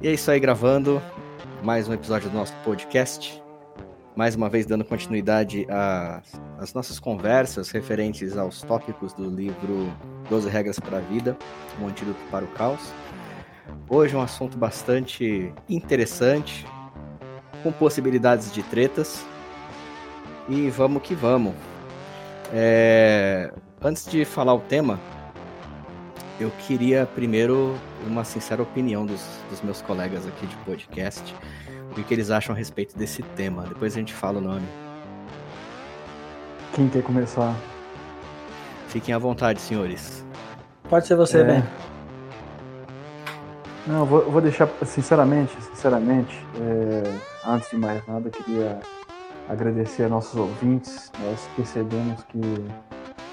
E é isso aí, gravando mais um episódio do nosso podcast. Mais uma vez dando continuidade às nossas conversas referentes aos tópicos do livro 12 Regras para a Vida, um antídoto para o caos. Hoje um assunto bastante interessante, com possibilidades de tretas. E vamos que vamos. É... Antes de falar o tema, eu queria primeiro uma sincera opinião dos, dos meus colegas aqui de podcast, o que eles acham a respeito desse tema. Depois a gente fala o nome. Quem quer começar? Fiquem à vontade, senhores. Pode ser você, é... Ben. Não, eu vou, eu vou deixar, sinceramente, sinceramente, é, antes de mais nada, queria agradecer a nossos ouvintes. Nós percebemos que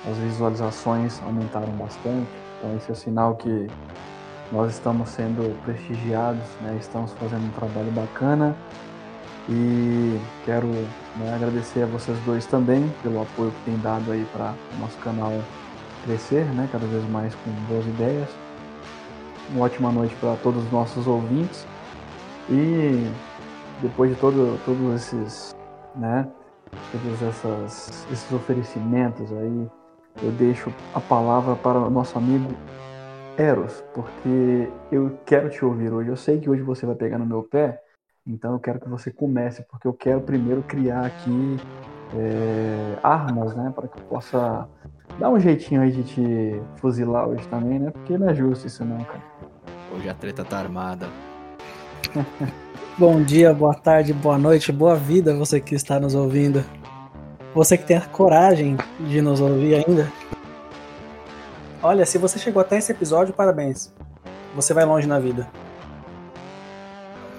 as visualizações aumentaram bastante então esse é sinal que nós estamos sendo prestigiados, né? estamos fazendo um trabalho bacana e quero né, agradecer a vocês dois também pelo apoio que têm dado aí para o nosso canal crescer, né? cada vez mais com boas ideias. Uma ótima noite para todos os nossos ouvintes e depois de todo, todos esses, né, todos essas, esses oferecimentos aí eu deixo a palavra para o nosso amigo Eros, porque eu quero te ouvir hoje. Eu sei que hoje você vai pegar no meu pé, então eu quero que você comece, porque eu quero primeiro criar aqui é, armas, né, para que eu possa dar um jeitinho aí de te fuzilar hoje também, né, porque não é justo isso não, cara. Hoje a treta tá armada. Bom dia, boa tarde, boa noite, boa vida você que está nos ouvindo. Você que tem a coragem de nos ouvir ainda. Olha, se você chegou até esse episódio, parabéns. Você vai longe na vida.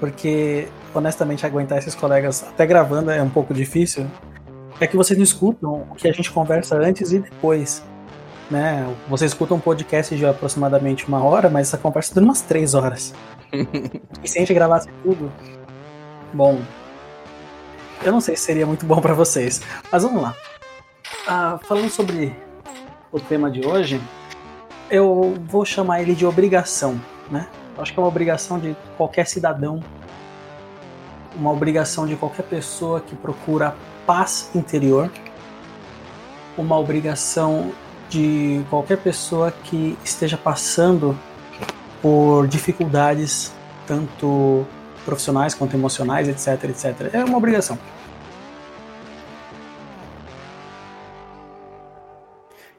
Porque, honestamente, aguentar esses colegas até gravando é um pouco difícil. É que vocês não escutam o que a gente conversa antes e depois. Né? Você escuta um podcast de aproximadamente uma hora, mas essa conversa dura umas três horas. e se a gente gravasse tudo, bom, eu não sei se seria muito bom para vocês. Mas vamos lá. Ah, falando sobre o tema de hoje, eu vou chamar ele de obrigação, né? Eu acho que é uma obrigação de qualquer cidadão, uma obrigação de qualquer pessoa que procura paz interior, uma obrigação de qualquer pessoa que esteja passando por dificuldades tanto profissionais quanto emocionais, etc, etc. É uma obrigação.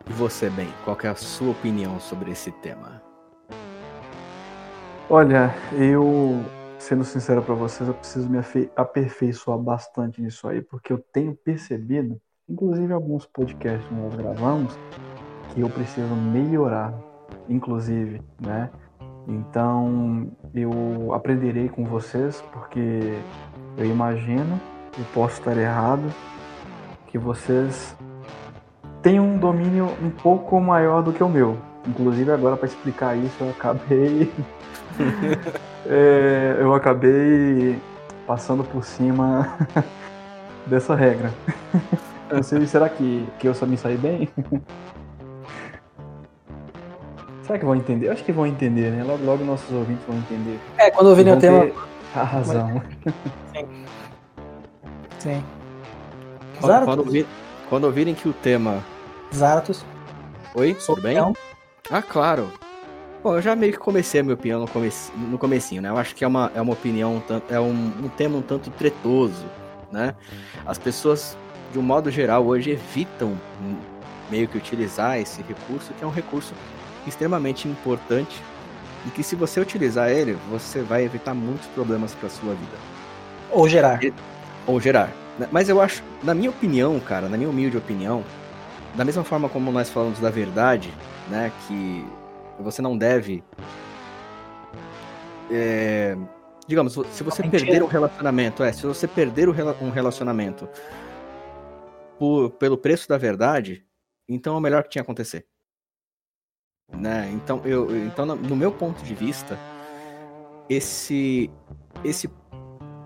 E você, bem, qual é a sua opinião sobre esse tema? Olha, eu, sendo sincero para vocês, eu preciso me aperfeiçoar bastante nisso aí, porque eu tenho percebido, inclusive alguns podcasts que nós gravamos, que eu preciso melhorar, inclusive, né? Então eu aprenderei com vocês, porque eu imagino, eu posso estar errado, que vocês têm um domínio um pouco maior do que o meu. Inclusive agora para explicar isso eu acabei é, eu acabei passando por cima dessa regra. Não sei, será que, que eu só me saí bem? Será que vão entender? Eu acho que vão entender, né? Logo, logo nossos ouvintes vão entender. É, quando ouvirem o tema. A razão. Sim. Sim. Quando, quando, ouvir, quando, ouvirem que o tema. Zaratus. Oi, tudo bem? Ah, claro. Bom, eu já meio que comecei a minha opinião no, comece, no comecinho, né? Eu acho que é uma, é uma opinião, é um, um tema um tanto tretoso, né? As pessoas, de um modo geral, hoje evitam meio que utilizar esse recurso, que é um recurso extremamente importante e que se você utilizar ele, você vai evitar muitos problemas para sua vida. Ou gerar. Ou gerar. Mas eu acho, na minha opinião, cara, na minha humilde opinião, da mesma forma como nós falamos da verdade, né, que você não deve, é, digamos, se você perder um relacionamento, é, se você perder um relacionamento por, pelo preço da verdade, então é o melhor que tinha a acontecer. Né? Então, eu, então, no meu ponto de vista, esse, esse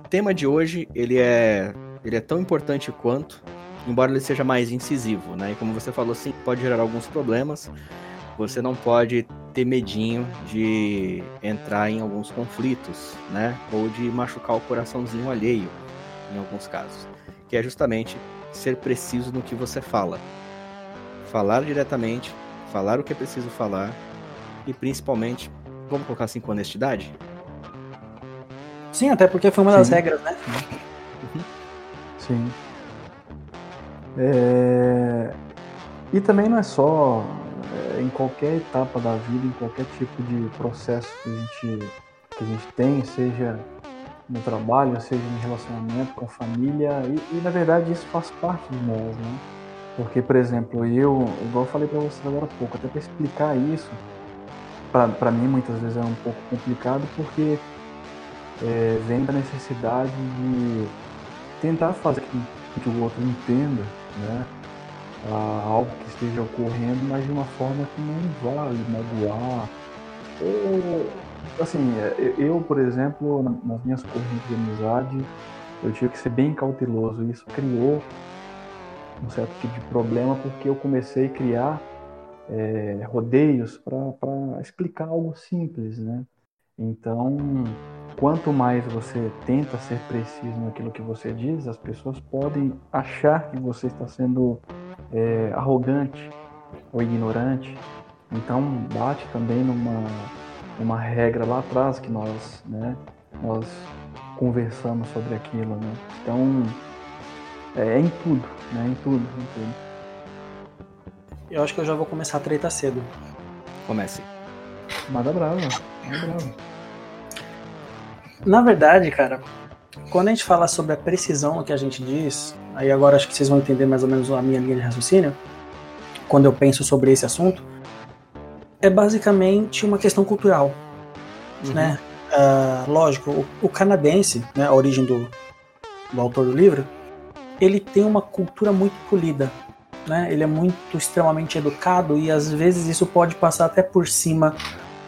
tema de hoje ele é, ele é tão importante quanto, embora ele seja mais incisivo. Né? E como você falou, sim, pode gerar alguns problemas. Você não pode ter medinho de entrar em alguns conflitos, né? Ou de machucar o coraçãozinho alheio, em alguns casos. Que é justamente ser preciso no que você fala. Falar diretamente, falar o que é preciso falar e principalmente, vamos colocar assim com honestidade? Sim, até porque foi uma Sim. das regras, né? Sim. É... E também não é só é, em qualquer etapa da vida, em qualquer tipo de processo que a gente, que a gente tem, seja no trabalho, seja no relacionamento com a família, e, e na verdade isso faz parte de nós, né? Porque, por exemplo, eu, igual eu falei para você agora há pouco, até para explicar isso, para mim muitas vezes é um pouco complicado, porque é, vem da necessidade de tentar fazer com que o outro entenda, né? algo que esteja ocorrendo, mas de uma forma que não vá lhe magoar. Ou, assim, eu, por exemplo, nas minhas correntes de amizade, eu tive que ser bem cauteloso. Isso criou um certo tipo de problema porque eu comecei a criar é, rodeios para explicar algo simples, né? Então, quanto mais você tenta ser preciso naquilo que você diz, as pessoas podem achar que você está sendo é, arrogante ou ignorante. Então bate também numa, uma regra lá atrás que nós, né, nós conversamos sobre aquilo. Né? Então é, é em tudo, né? Em tudo, em tudo. Eu acho que eu já vou começar a treta cedo. Comece. Manda brava, manda brava. Na verdade, cara, quando a gente fala sobre a precisão que a gente diz, aí agora acho que vocês vão entender mais ou menos a minha linha de raciocínio, quando eu penso sobre esse assunto, é basicamente uma questão cultural, uhum. né? Uh, lógico, o, o, canadense, né, a origem do, do autor do livro, ele tem uma cultura muito polida, né? Ele é muito extremamente educado e às vezes isso pode passar até por cima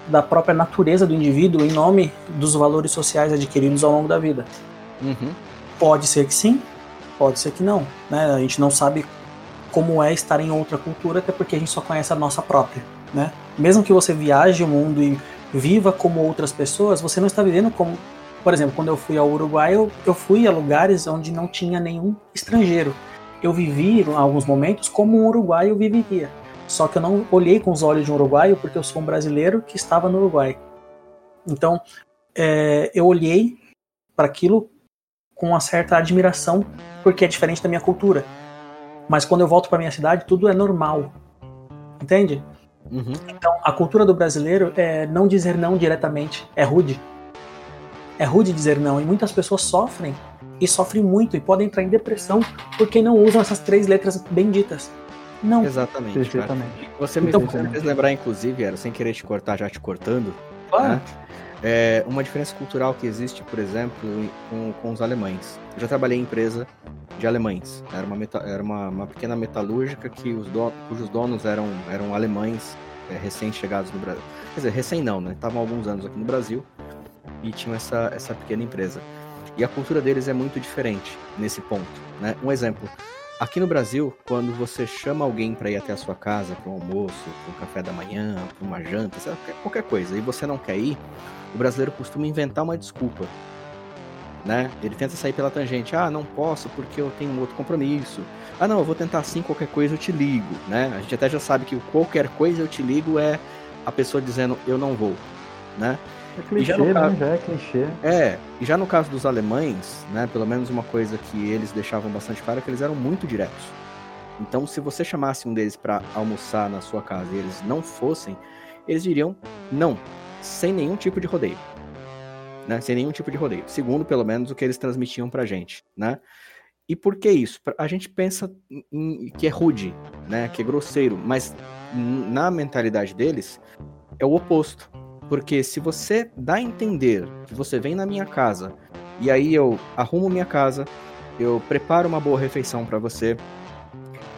da própria natureza do indivíduo em nome dos valores sociais adquiridos ao longo da vida. Uhum. Pode ser que sim, pode ser que não. Né? A gente não sabe como é estar em outra cultura, até porque a gente só conhece a nossa própria. Né? Mesmo que você viaje o mundo e viva como outras pessoas, você não está vivendo como. Por exemplo, quando eu fui ao Uruguai, eu, eu fui a lugares onde não tinha nenhum estrangeiro. Eu vivi, em alguns momentos, como um uruguaio viveria. Só que eu não olhei com os olhos de um uruguaio porque eu sou um brasileiro que estava no Uruguai. Então, é, eu olhei para aquilo com uma certa admiração, porque é diferente da minha cultura. Mas quando eu volto para minha cidade, tudo é normal. Entende? Uhum. Então, a cultura do brasileiro é não dizer não diretamente. É rude. É rude dizer não. E muitas pessoas sofrem. E sofrem muito. E podem entrar em depressão porque não usam essas três letras benditas. Não. Exatamente. Perfeitamente. Você me então, fez lembrar, inclusive, era sem querer te cortar, já te cortando. Claro. Né? É uma diferença cultural que existe, por exemplo, com, com os alemães. Eu já trabalhei em empresa de alemães. Era uma, meta, era uma, uma pequena metalúrgica que os do, cujos donos eram, eram alemães é, recém-chegados no Brasil. Quer dizer, recém não, né? Estavam alguns anos aqui no Brasil e tinham essa, essa pequena empresa. E a cultura deles é muito diferente nesse ponto. Né? Um exemplo, Aqui no Brasil, quando você chama alguém para ir até a sua casa para um almoço, para um café da manhã, para uma janta, qualquer coisa, e você não quer ir, o brasileiro costuma inventar uma desculpa. Né? Ele tenta sair pela tangente. Ah, não posso porque eu tenho um outro compromisso. Ah, não, eu vou tentar assim, qualquer coisa eu te ligo, né? A gente até já sabe que qualquer coisa eu te ligo é a pessoa dizendo eu não vou, né? É clichê, já, no caso, né? já é clichê. É, e já no caso dos alemães, né, pelo menos uma coisa que eles deixavam bastante claro é que eles eram muito diretos. Então, se você chamasse um deles para almoçar na sua casa e eles não fossem, eles diriam não, sem nenhum tipo de rodeio. Né? Sem nenhum tipo de rodeio. Segundo, pelo menos, o que eles transmitiam pra gente, né? E por que isso? A gente pensa em, que é rude, né? Que é grosseiro, mas na mentalidade deles é o oposto. Porque se você dá a entender que você vem na minha casa e aí eu arrumo minha casa, eu preparo uma boa refeição para você,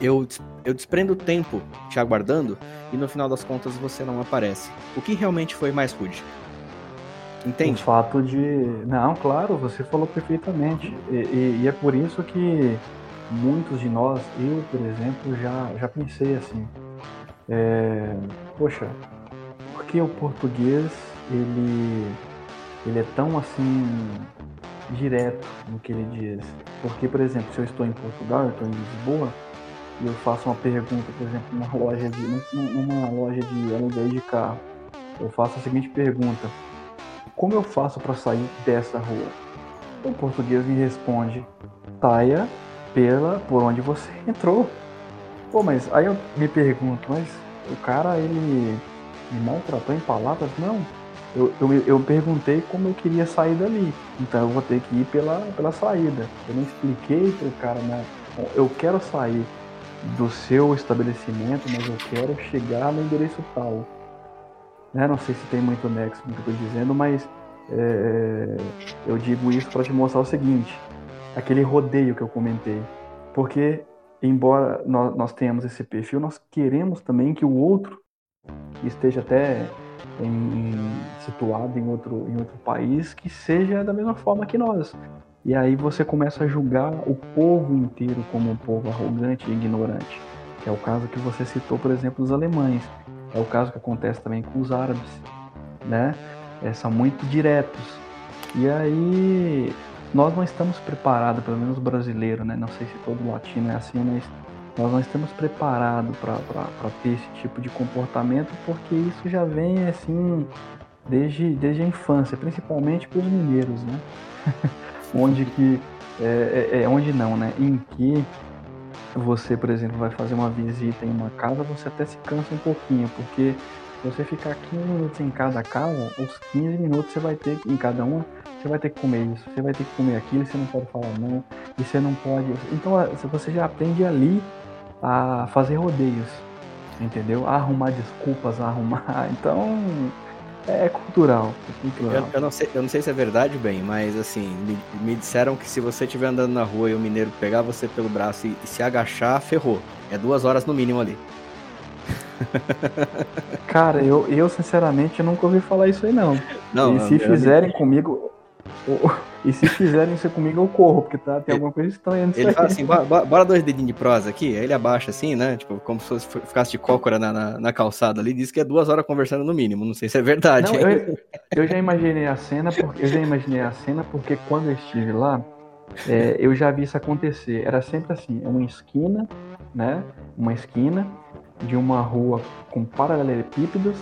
eu, eu desprendo tempo te aguardando e no final das contas você não aparece. O que realmente foi mais rude? Entende? O fato de. Não, claro, você falou perfeitamente. E, e, e é por isso que muitos de nós, eu, por exemplo, já, já pensei assim. É, poxa, que o português ele, ele é tão assim direto no que ele diz? Porque, por exemplo, se eu estou em Portugal, eu estou em Lisboa, e eu faço uma pergunta, por exemplo, numa loja de, numa loja de aluguel de carro, eu faço a seguinte pergunta: Como eu faço para sair dessa rua? O português me responde: Saia pela por onde você entrou. Pô, mas aí eu me pergunto, mas o cara ele me maltratou em palavras? Não. Eu, eu, eu perguntei como eu queria sair dali. Então eu vou ter que ir pela, pela saída. Eu não expliquei pro cara, né? Eu quero sair do seu estabelecimento, mas eu quero chegar no endereço tal. Né? Não sei se tem muito nexo no que eu estou dizendo, mas é, eu digo isso para te mostrar o seguinte: aquele rodeio que eu comentei. Porque, embora nós, nós tenhamos esse perfil, nós queremos também que o outro esteja até em, situado em outro, em outro país que seja da mesma forma que nós. E aí você começa a julgar o povo inteiro como um povo arrogante e ignorante. Que é o caso que você citou, por exemplo, dos alemães. É o caso que acontece também com os árabes, né? É, são muito diretos. E aí nós não estamos preparados, pelo menos brasileiro, né? Não sei se todo latino é assim, mas nós estamos preparados para ter esse tipo de comportamento, porque isso já vem assim desde, desde a infância, principalmente para os mineiros, né? onde que é, é, é, onde não, né? Em que você, por exemplo, vai fazer uma visita em uma casa, você até se cansa um pouquinho, porque você ficar 15 minutos em cada casa, os 15 minutos você vai ter em cada uma, você vai ter que comer isso, você vai ter que comer aquilo, você não pode falar não, e você não pode. Então você já aprende ali a fazer rodeios, entendeu? A arrumar desculpas, a arrumar. Então é cultural. É cultural. Eu, eu, não sei, eu não sei se é verdade, bem, mas assim, me, me disseram que se você estiver andando na rua e o mineiro pegar você pelo braço e, e se agachar, ferrou. É duas horas no mínimo ali. Cara, eu, eu sinceramente nunca ouvi falar isso aí não. não e se fizerem comigo, e se fizerem isso comigo, eu corro, porque tá, tem alguma coisa estranha nisso Ele fala assim, bora, bora, dois dedinhos de prosa aqui, aí ele abaixa assim, né? Tipo, como se ficasse de cócora na, na, na, calçada ali, diz que é duas horas conversando no mínimo, não sei se é verdade. Não, eu, eu, já imaginei a cena, porque, eu já imaginei a cena porque quando eu estive lá, é, eu já vi isso acontecer. Era sempre assim, uma esquina, né? Uma esquina de uma rua com paralelepípedos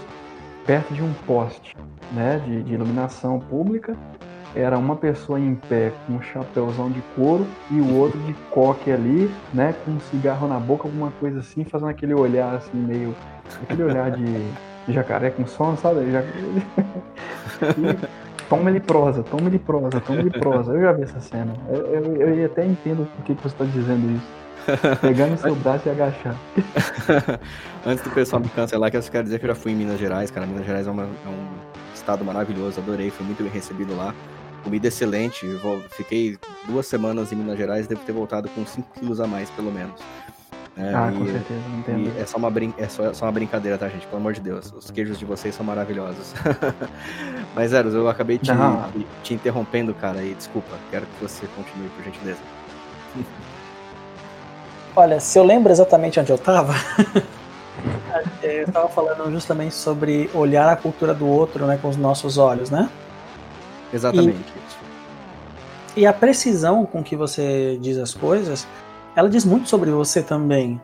perto de um poste, né? de, de iluminação pública era uma pessoa em pé com um chapéuzão de couro e o outro de coque ali, né, com um cigarro na boca, alguma coisa assim, fazendo aquele olhar assim meio aquele olhar de, jacaré com sono, sabe? Já... toma ele prosa, toma ele prosa, toma ele prosa. Eu já vi essa cena. Eu, eu, eu até entendo por que você está dizendo isso. Pegando seu braço e agachar. Antes do pessoal me cancelar, que eu quero dizer que eu já fui em Minas Gerais, cara. Minas Gerais é, uma, é um estado maravilhoso, adorei, fui muito bem recebido lá comida excelente. Fiquei duas semanas em Minas Gerais, devo ter voltado com 5 quilos a mais, pelo menos. É, ah, e, com certeza, não entendo. é só, uma brin é só, é só uma brincadeira, tá, gente? Pelo amor de Deus. Os queijos de vocês são maravilhosos. Mas, Eros, eu acabei te, te interrompendo, cara, e desculpa. Quero que você continue, por gentileza. Olha, se eu lembro exatamente onde eu estava, eu estava falando justamente sobre olhar a cultura do outro né, com os nossos olhos, né? Exatamente. E, e a precisão com que você diz as coisas, ela diz muito sobre você também.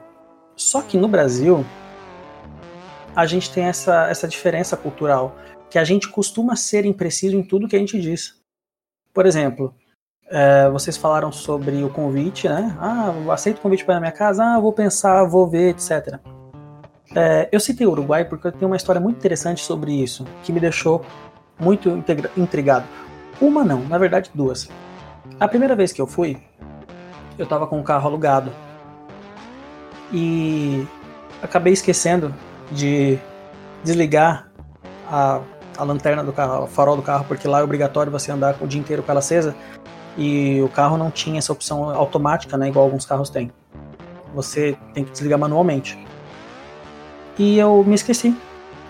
Só que no Brasil, a gente tem essa, essa diferença cultural, que a gente costuma ser impreciso em tudo que a gente diz. Por exemplo, é, vocês falaram sobre o convite, né? Ah, aceito o convite para minha casa, ah, vou pensar, vou ver, etc. É, eu citei o Uruguai porque eu tenho uma história muito interessante sobre isso, que me deixou muito intrigado. Uma não, na verdade duas. A primeira vez que eu fui, eu tava com o carro alugado. E acabei esquecendo de desligar a, a lanterna do carro, o farol do carro, porque lá é obrigatório você andar o dia inteiro com ela acesa. E o carro não tinha essa opção automática, né, igual alguns carros têm. Você tem que desligar manualmente. E eu me esqueci.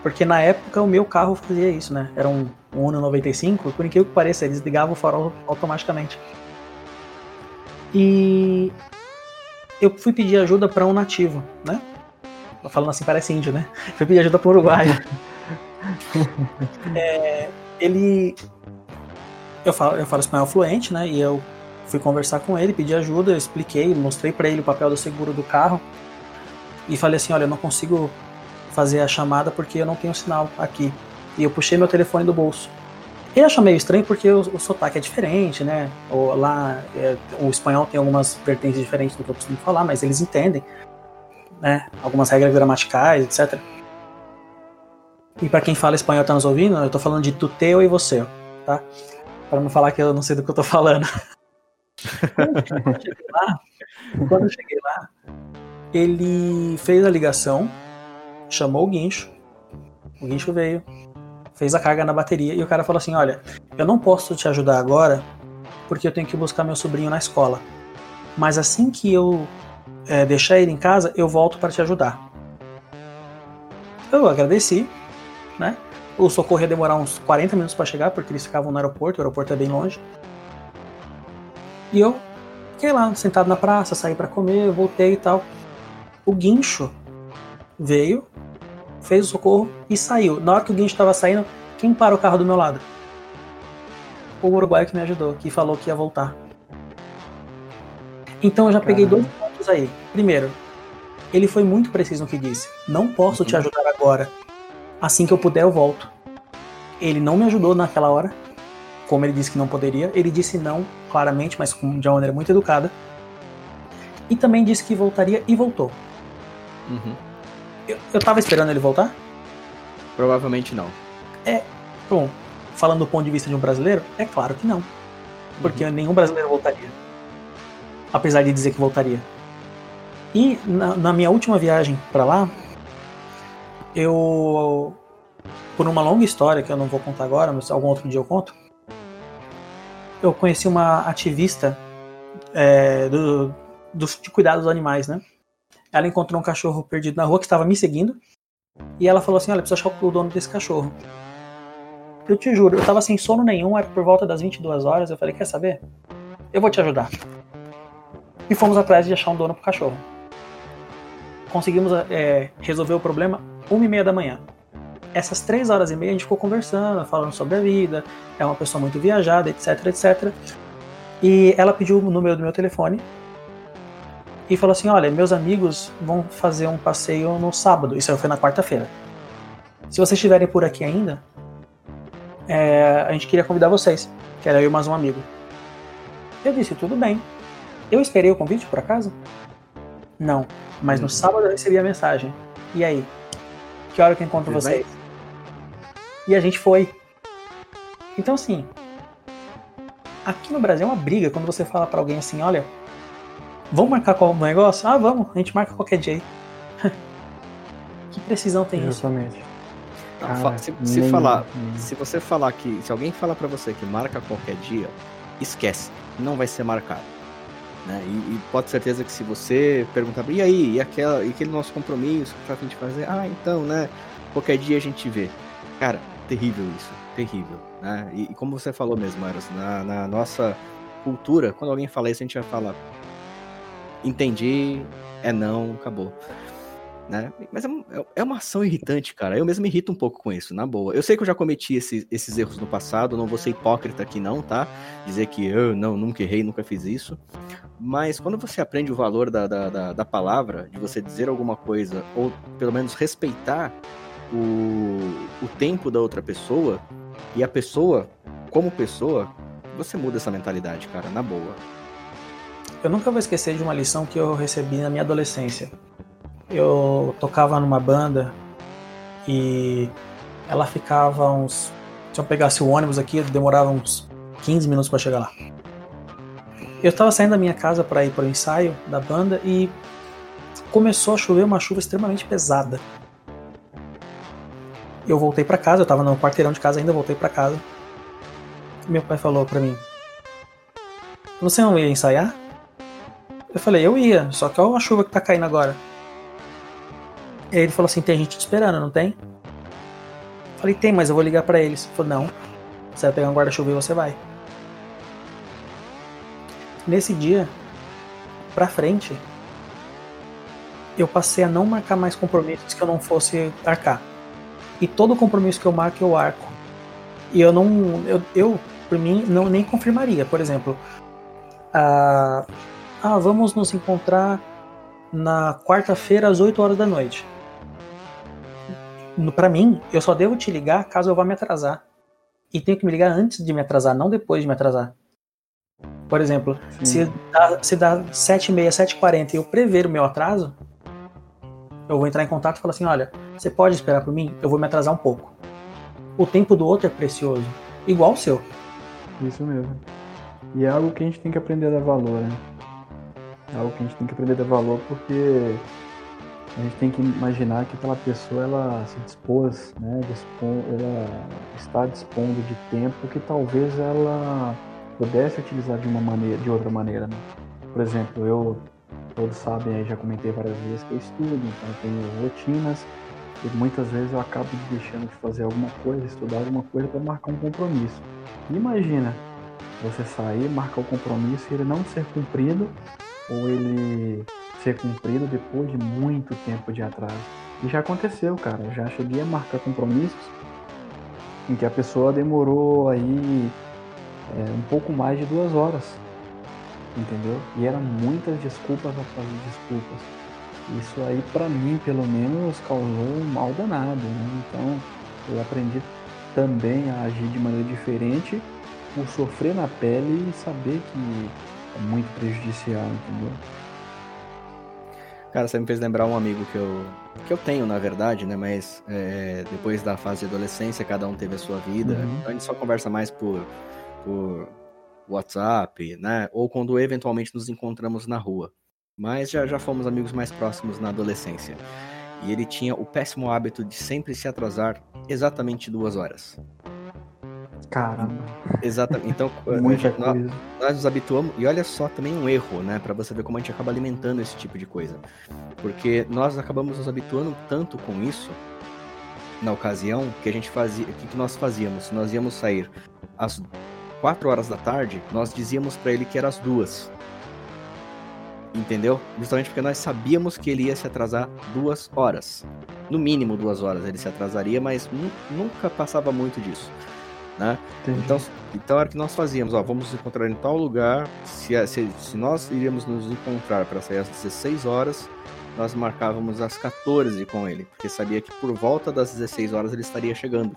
Porque na época o meu carro fazia isso, né? Era um, um Uno 95, por incrível que pareça, eles ligavam o farol automaticamente. E eu fui pedir ajuda para um nativo, né? Falando assim, parece índio, né? Fui pedir ajuda para um uruguaio. é, ele. Eu falo, eu falo espanhol fluente, né? E eu fui conversar com ele, pedi ajuda, eu expliquei, mostrei para ele o papel do seguro do carro e falei assim: olha, eu não consigo fazer a chamada porque eu não tenho sinal aqui. E eu puxei meu telefone do bolso. Ele achou meio estranho porque o, o sotaque é diferente, né? O, lá, é, o espanhol tem algumas vertentes diferentes do que eu costumo falar, mas eles entendem, né? Algumas regras gramaticais, etc. E para quem fala espanhol e tá nos ouvindo, eu tô falando de tu, teu e você, tá? Para não falar que eu não sei do que eu tô falando. quando, eu lá, quando eu cheguei lá, ele fez a ligação, chamou o guincho, o guincho veio, fez a carga na bateria e o cara falou assim: Olha, eu não posso te ajudar agora porque eu tenho que buscar meu sobrinho na escola. Mas assim que eu é, deixar ele em casa, eu volto para te ajudar. Eu agradeci, né? O socorro ia demorar uns 40 minutos para chegar, porque eles ficavam no aeroporto, o aeroporto é bem longe. E eu fiquei lá, sentado na praça, saí para comer, voltei e tal. O guincho veio, fez o socorro e saiu. Na hora que o guincho estava saindo, quem parou o carro do meu lado? O uruguaio que me ajudou, que falou que ia voltar. Então eu já peguei dois pontos aí. Primeiro, ele foi muito preciso no que disse. Não posso te uhum. ajudar agora. Assim que eu puder, eu volto. Ele não me ajudou naquela hora, como ele disse que não poderia. Ele disse não, claramente, mas de uma maneira muito educada. E também disse que voltaria e voltou. Uhum. Eu, eu tava esperando ele voltar? Provavelmente não. É, bom, falando do ponto de vista de um brasileiro, é claro que não. Porque uhum. nenhum brasileiro voltaria. Apesar de dizer que voltaria. E na, na minha última viagem para lá, eu. Por uma longa história que eu não vou contar agora, mas algum outro dia eu conto. Eu conheci uma ativista é, do, do, de cuidado dos animais, né? Ela encontrou um cachorro perdido na rua que estava me seguindo. E ela falou assim: Olha, preciso achar o dono desse cachorro. Eu te juro, eu tava sem sono nenhum, era por volta das 22 horas. Eu falei: Quer saber? Eu vou te ajudar. E fomos atrás de achar um dono pro cachorro. Conseguimos é, resolver o problema uma e meia da manhã. Essas três horas e meia a gente ficou conversando, falando sobre a vida. É uma pessoa muito viajada, etc, etc. E ela pediu o número do meu telefone e falou assim: Olha, meus amigos vão fazer um passeio no sábado. Isso foi na quarta-feira. Se vocês estiverem por aqui ainda, é, a gente queria convidar vocês, que era eu mais um amigo. Eu disse: Tudo bem. Eu esperei o convite por acaso? Não, mas no sábado eu recebi a mensagem. E aí? Que hora que eu encontro vocês? E a gente foi. Então, assim, aqui no Brasil é uma briga quando você fala para alguém assim: Olha, Vamos marcar qual negócio? Ah, vamos, a gente marca qualquer dia aí. que precisão tem Exatamente. isso? Ah, se, se falar, se você falar que, se alguém falar para você que marca qualquer dia, esquece, não vai ser marcado. Né? E, e, pode ter certeza que se você perguntar, e aí, e, aquela, e aquele nosso compromisso que tá a gente fazer, ah, então, né? Qualquer dia a gente vê. Cara, terrível isso, terrível. Né? E, e como você falou mesmo, Eros, na, na nossa cultura, quando alguém fala isso, a gente vai falar, entendi, é não, acabou. Né? Mas é, é, é, uma ação irritante, cara. Eu mesmo me irrito um pouco com isso, na boa. Eu sei que eu já cometi esses, esses erros no passado, não vou ser hipócrita aqui não, tá? Dizer que eu não, nunca errei, nunca fiz isso. Mas quando você aprende o valor da, da, da, da palavra, de você dizer alguma coisa, ou pelo menos respeitar o, o tempo da outra pessoa, e a pessoa, como pessoa, você muda essa mentalidade, cara, na boa. Eu nunca vou esquecer de uma lição que eu recebi na minha adolescência. Eu tocava numa banda e ela ficava uns. Se eu pegasse o ônibus aqui, demorava uns 15 minutos para chegar lá. Eu estava saindo da minha casa para ir para o ensaio da banda e começou a chover uma chuva extremamente pesada. Eu voltei para casa, eu estava no quarteirão de casa ainda, voltei para casa. Meu pai falou para mim: Você não ia ensaiar? Eu falei, eu ia, só que olha a chuva que tá caindo agora. E aí ele falou assim, tem gente te esperando, não tem? Eu falei, tem, mas eu vou ligar para eles. Ele falou, não, você vai pegar um guarda-chuva e você vai. Nesse dia, pra frente, eu passei a não marcar mais compromissos que eu não fosse arcar. E todo compromisso que eu marco, eu arco. E eu não. Eu, eu por mim, não nem confirmaria. Por exemplo, ah, ah vamos nos encontrar na quarta-feira às 8 horas da noite. Para mim, eu só devo te ligar caso eu vá me atrasar. E tenho que me ligar antes de me atrasar, não depois de me atrasar. Por exemplo, se dá, se dá 7h30, 7h40 e eu prever o meu atraso, eu vou entrar em contato e falar assim: olha, você pode esperar por mim? Eu vou me atrasar um pouco. O tempo do outro é precioso, igual o seu. Isso mesmo. E é algo que a gente tem que aprender a dar valor, né? É algo que a gente tem que aprender a dar valor porque a gente tem que imaginar que aquela pessoa ela se dispôs, né, ela está dispondo de tempo que talvez ela pudesse utilizar de uma maneira, de outra maneira. Né? Por exemplo, eu todos sabem, já comentei várias vezes que eu estudo, então eu tenho rotinas e muitas vezes eu acabo deixando de fazer alguma coisa, estudar alguma coisa para marcar um compromisso. Imagina você sair, marcar o compromisso e ele não ser cumprido ou ele ser cumprido depois de muito tempo de atraso. E já aconteceu, cara. Já cheguei a marcar compromissos em que a pessoa demorou aí é, um pouco mais de duas horas. Entendeu? E eram muitas desculpas atrás de desculpas. Isso aí, para mim, pelo menos, causou um mal danado. Né? Então, eu aprendi também a agir de maneira diferente por sofrer na pele e saber que é muito prejudicial, entendeu? Cara, você me fez lembrar um amigo que eu, que eu tenho, na verdade, né? Mas é, depois da fase de adolescência, cada um teve a sua vida. Uhum. Então a gente só conversa mais por, por WhatsApp, né? Ou quando eventualmente nos encontramos na rua. Mas já, já fomos amigos mais próximos na adolescência. E ele tinha o péssimo hábito de sempre se atrasar exatamente duas horas. Caramba. Exatamente. Então, Muita nós, coisa. nós nos habituamos. E olha só também um erro, né? Para você ver como a gente acaba alimentando esse tipo de coisa. Porque nós acabamos nos habituando tanto com isso, na ocasião, que a gente fazia. O que, que nós fazíamos? Se nós íamos sair às 4 horas da tarde, nós dizíamos para ele que era às duas. Entendeu? Justamente porque nós sabíamos que ele ia se atrasar duas horas. No mínimo duas horas ele se atrasaria, mas nunca passava muito disso. Né? Então, então era o que nós fazíamos, ó, vamos nos encontrar em tal lugar, se, se, se nós iríamos nos encontrar para sair às 16 horas, nós marcávamos às 14 com ele, porque sabia que por volta das 16 horas ele estaria chegando.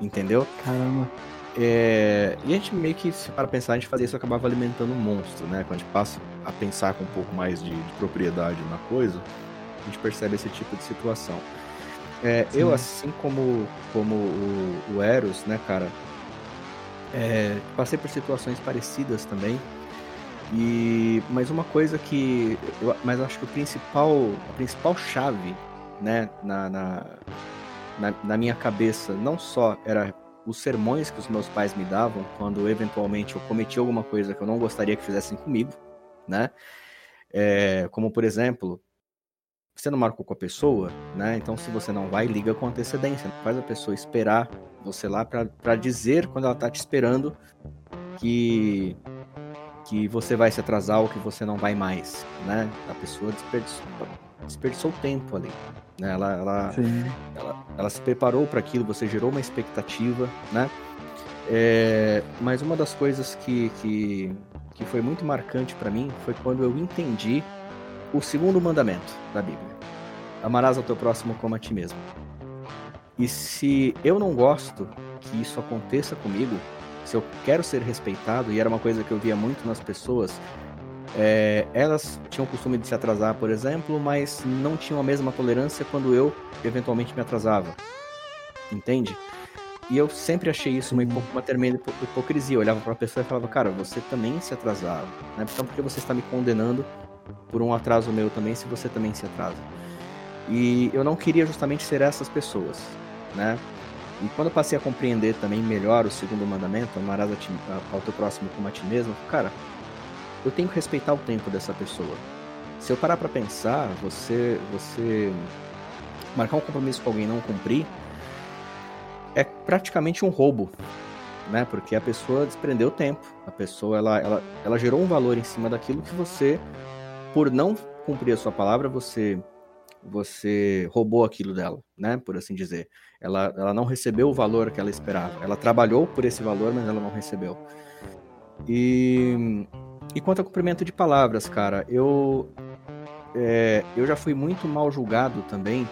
Entendeu? Caramba. É, e a gente meio que, para pensar, a gente fazia isso acabava alimentando um monstro, né? Quando a gente passa a pensar com um pouco mais de, de propriedade na coisa, a gente percebe esse tipo de situação. É, eu, assim como, como o, o Eros, né, cara, é, passei por situações parecidas também. E mas uma coisa que eu, mas acho que o principal a principal chave, né, na, na, na, na minha cabeça não só era os sermões que os meus pais me davam quando eventualmente eu cometi alguma coisa que eu não gostaria que fizessem comigo, né? É, como por exemplo, você não marcou com a pessoa, né? Então, se você não vai, liga com antecedência. Faz a pessoa esperar você lá para dizer quando ela tá te esperando que que você vai se atrasar ou que você não vai mais, né? A pessoa desperdiçou, desperdiçou tempo ali, né? Ela, ela, ela, ela, se preparou para aquilo, você gerou uma expectativa, né? É, mas uma das coisas que, que, que foi muito marcante para mim foi quando eu entendi o segundo mandamento da Bíblia: Amarás ao teu próximo como a ti mesmo. E se eu não gosto que isso aconteça comigo, se eu quero ser respeitado, e era uma coisa que eu via muito nas pessoas, é, elas tinham o costume de se atrasar, por exemplo, mas não tinham a mesma tolerância quando eu eventualmente me atrasava. Entende? E eu sempre achei isso uma, uma tremenda hipocrisia. Eu olhava para a pessoa e falava, cara, você também se atrasava. Né? Então por que você está me condenando por um atraso meu também, se você também se atrasa. E eu não queria justamente ser essas pessoas, né? E quando eu passei a compreender também melhor o segundo mandamento, amarás ao teu próximo como a ti mesmo, cara, eu tenho que respeitar o tempo dessa pessoa. Se eu parar para pensar, você, você marcar um compromisso com alguém e não cumprir, é praticamente um roubo, né? Porque a pessoa desprendeu tempo, a pessoa ela, ela, ela gerou um valor em cima daquilo que você por não cumprir a sua palavra, você você roubou aquilo dela, né? Por assim dizer. Ela, ela não recebeu o valor que ela esperava. Ela trabalhou por esse valor, mas ela não recebeu. E, e quanto ao cumprimento de palavras, cara, eu, é, eu já fui muito mal julgado também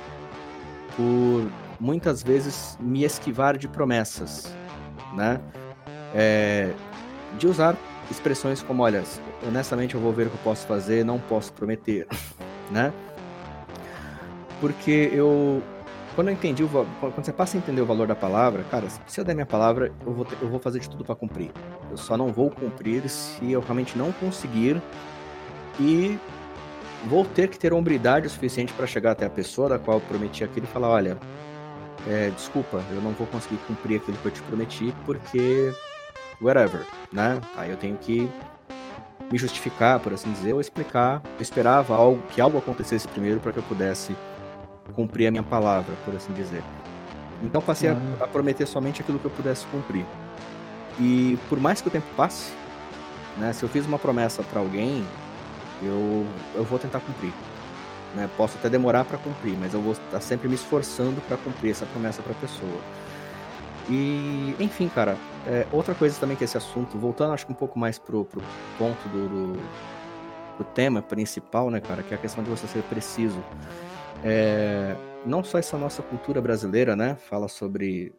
por muitas vezes me esquivar de promessas, né? É, de usar expressões como, olha, honestamente eu vou ver o que eu posso fazer, não posso prometer, né? Porque eu, quando eu entendi o quando você passa a entender o valor da palavra, cara, se eu der minha palavra, eu vou, eu vou fazer de tudo para cumprir. Eu só não vou cumprir se eu realmente não conseguir e vou ter que ter hombridade o suficiente para chegar até a pessoa da qual eu prometi aquilo e falar, olha, é, desculpa, eu não vou conseguir cumprir aquilo que eu te prometi porque whatever, né? Aí eu tenho que me justificar, por assim dizer, ou explicar. Eu esperava algo, que algo acontecesse primeiro para que eu pudesse cumprir a minha palavra, por assim dizer. Então passei a, a, prometer somente aquilo que eu pudesse cumprir. E por mais que o tempo passe, né, se eu fiz uma promessa para alguém, eu, eu vou tentar cumprir. Né? Posso até demorar para cumprir, mas eu vou estar sempre me esforçando para cumprir essa promessa para a pessoa. E, enfim, cara, é, outra coisa também que esse assunto, voltando acho que um pouco mais pro, pro ponto do, do, do tema principal, né, cara, que é a questão de você ser preciso. É, não só essa nossa cultura brasileira, né, fala sobre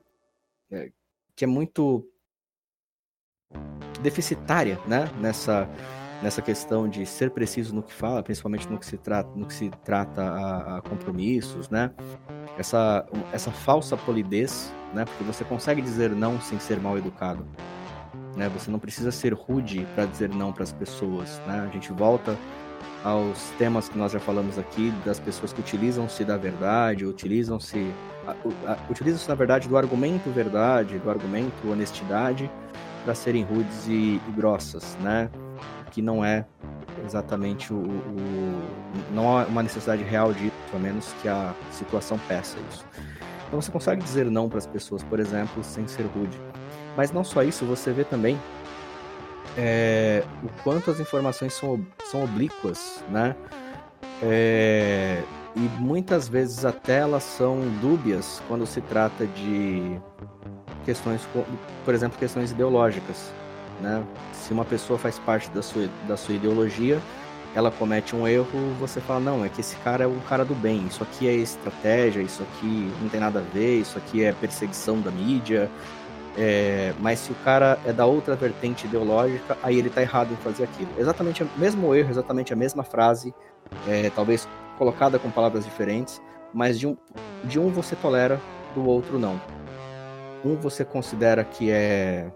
é, que é muito deficitária, né, nessa nessa questão de ser preciso no que fala, principalmente no que se trata, no que se trata a, a compromissos, né? Essa essa falsa polidez, né? Porque você consegue dizer não sem ser mal educado, né? Você não precisa ser rude para dizer não para as pessoas, né? A gente volta aos temas que nós já falamos aqui das pessoas que utilizam-se da verdade, utilizam-se utilizam-se na verdade do argumento verdade, do argumento honestidade para serem rudes e, e, grossas, né? Que não é exatamente o, o, não há uma necessidade real disso, a menos que a situação peça isso. Então você consegue dizer não para as pessoas, por exemplo, sem ser rude. Mas não só isso, você vê também é, o quanto as informações são, são oblíquas, né? É, e muitas vezes até elas são dúbias quando se trata de questões, por exemplo, questões ideológicas, né? Se uma pessoa faz parte da sua, da sua ideologia, ela comete um erro, você fala, não, é que esse cara é um cara do bem, isso aqui é estratégia, isso aqui não tem nada a ver, isso aqui é perseguição da mídia, é, mas se o cara é da outra vertente ideológica, aí ele tá errado em fazer aquilo. Exatamente o mesmo erro, exatamente a mesma frase, é, talvez colocada com palavras diferentes, mas de um, de um você tolera, do outro não. Um você considera que é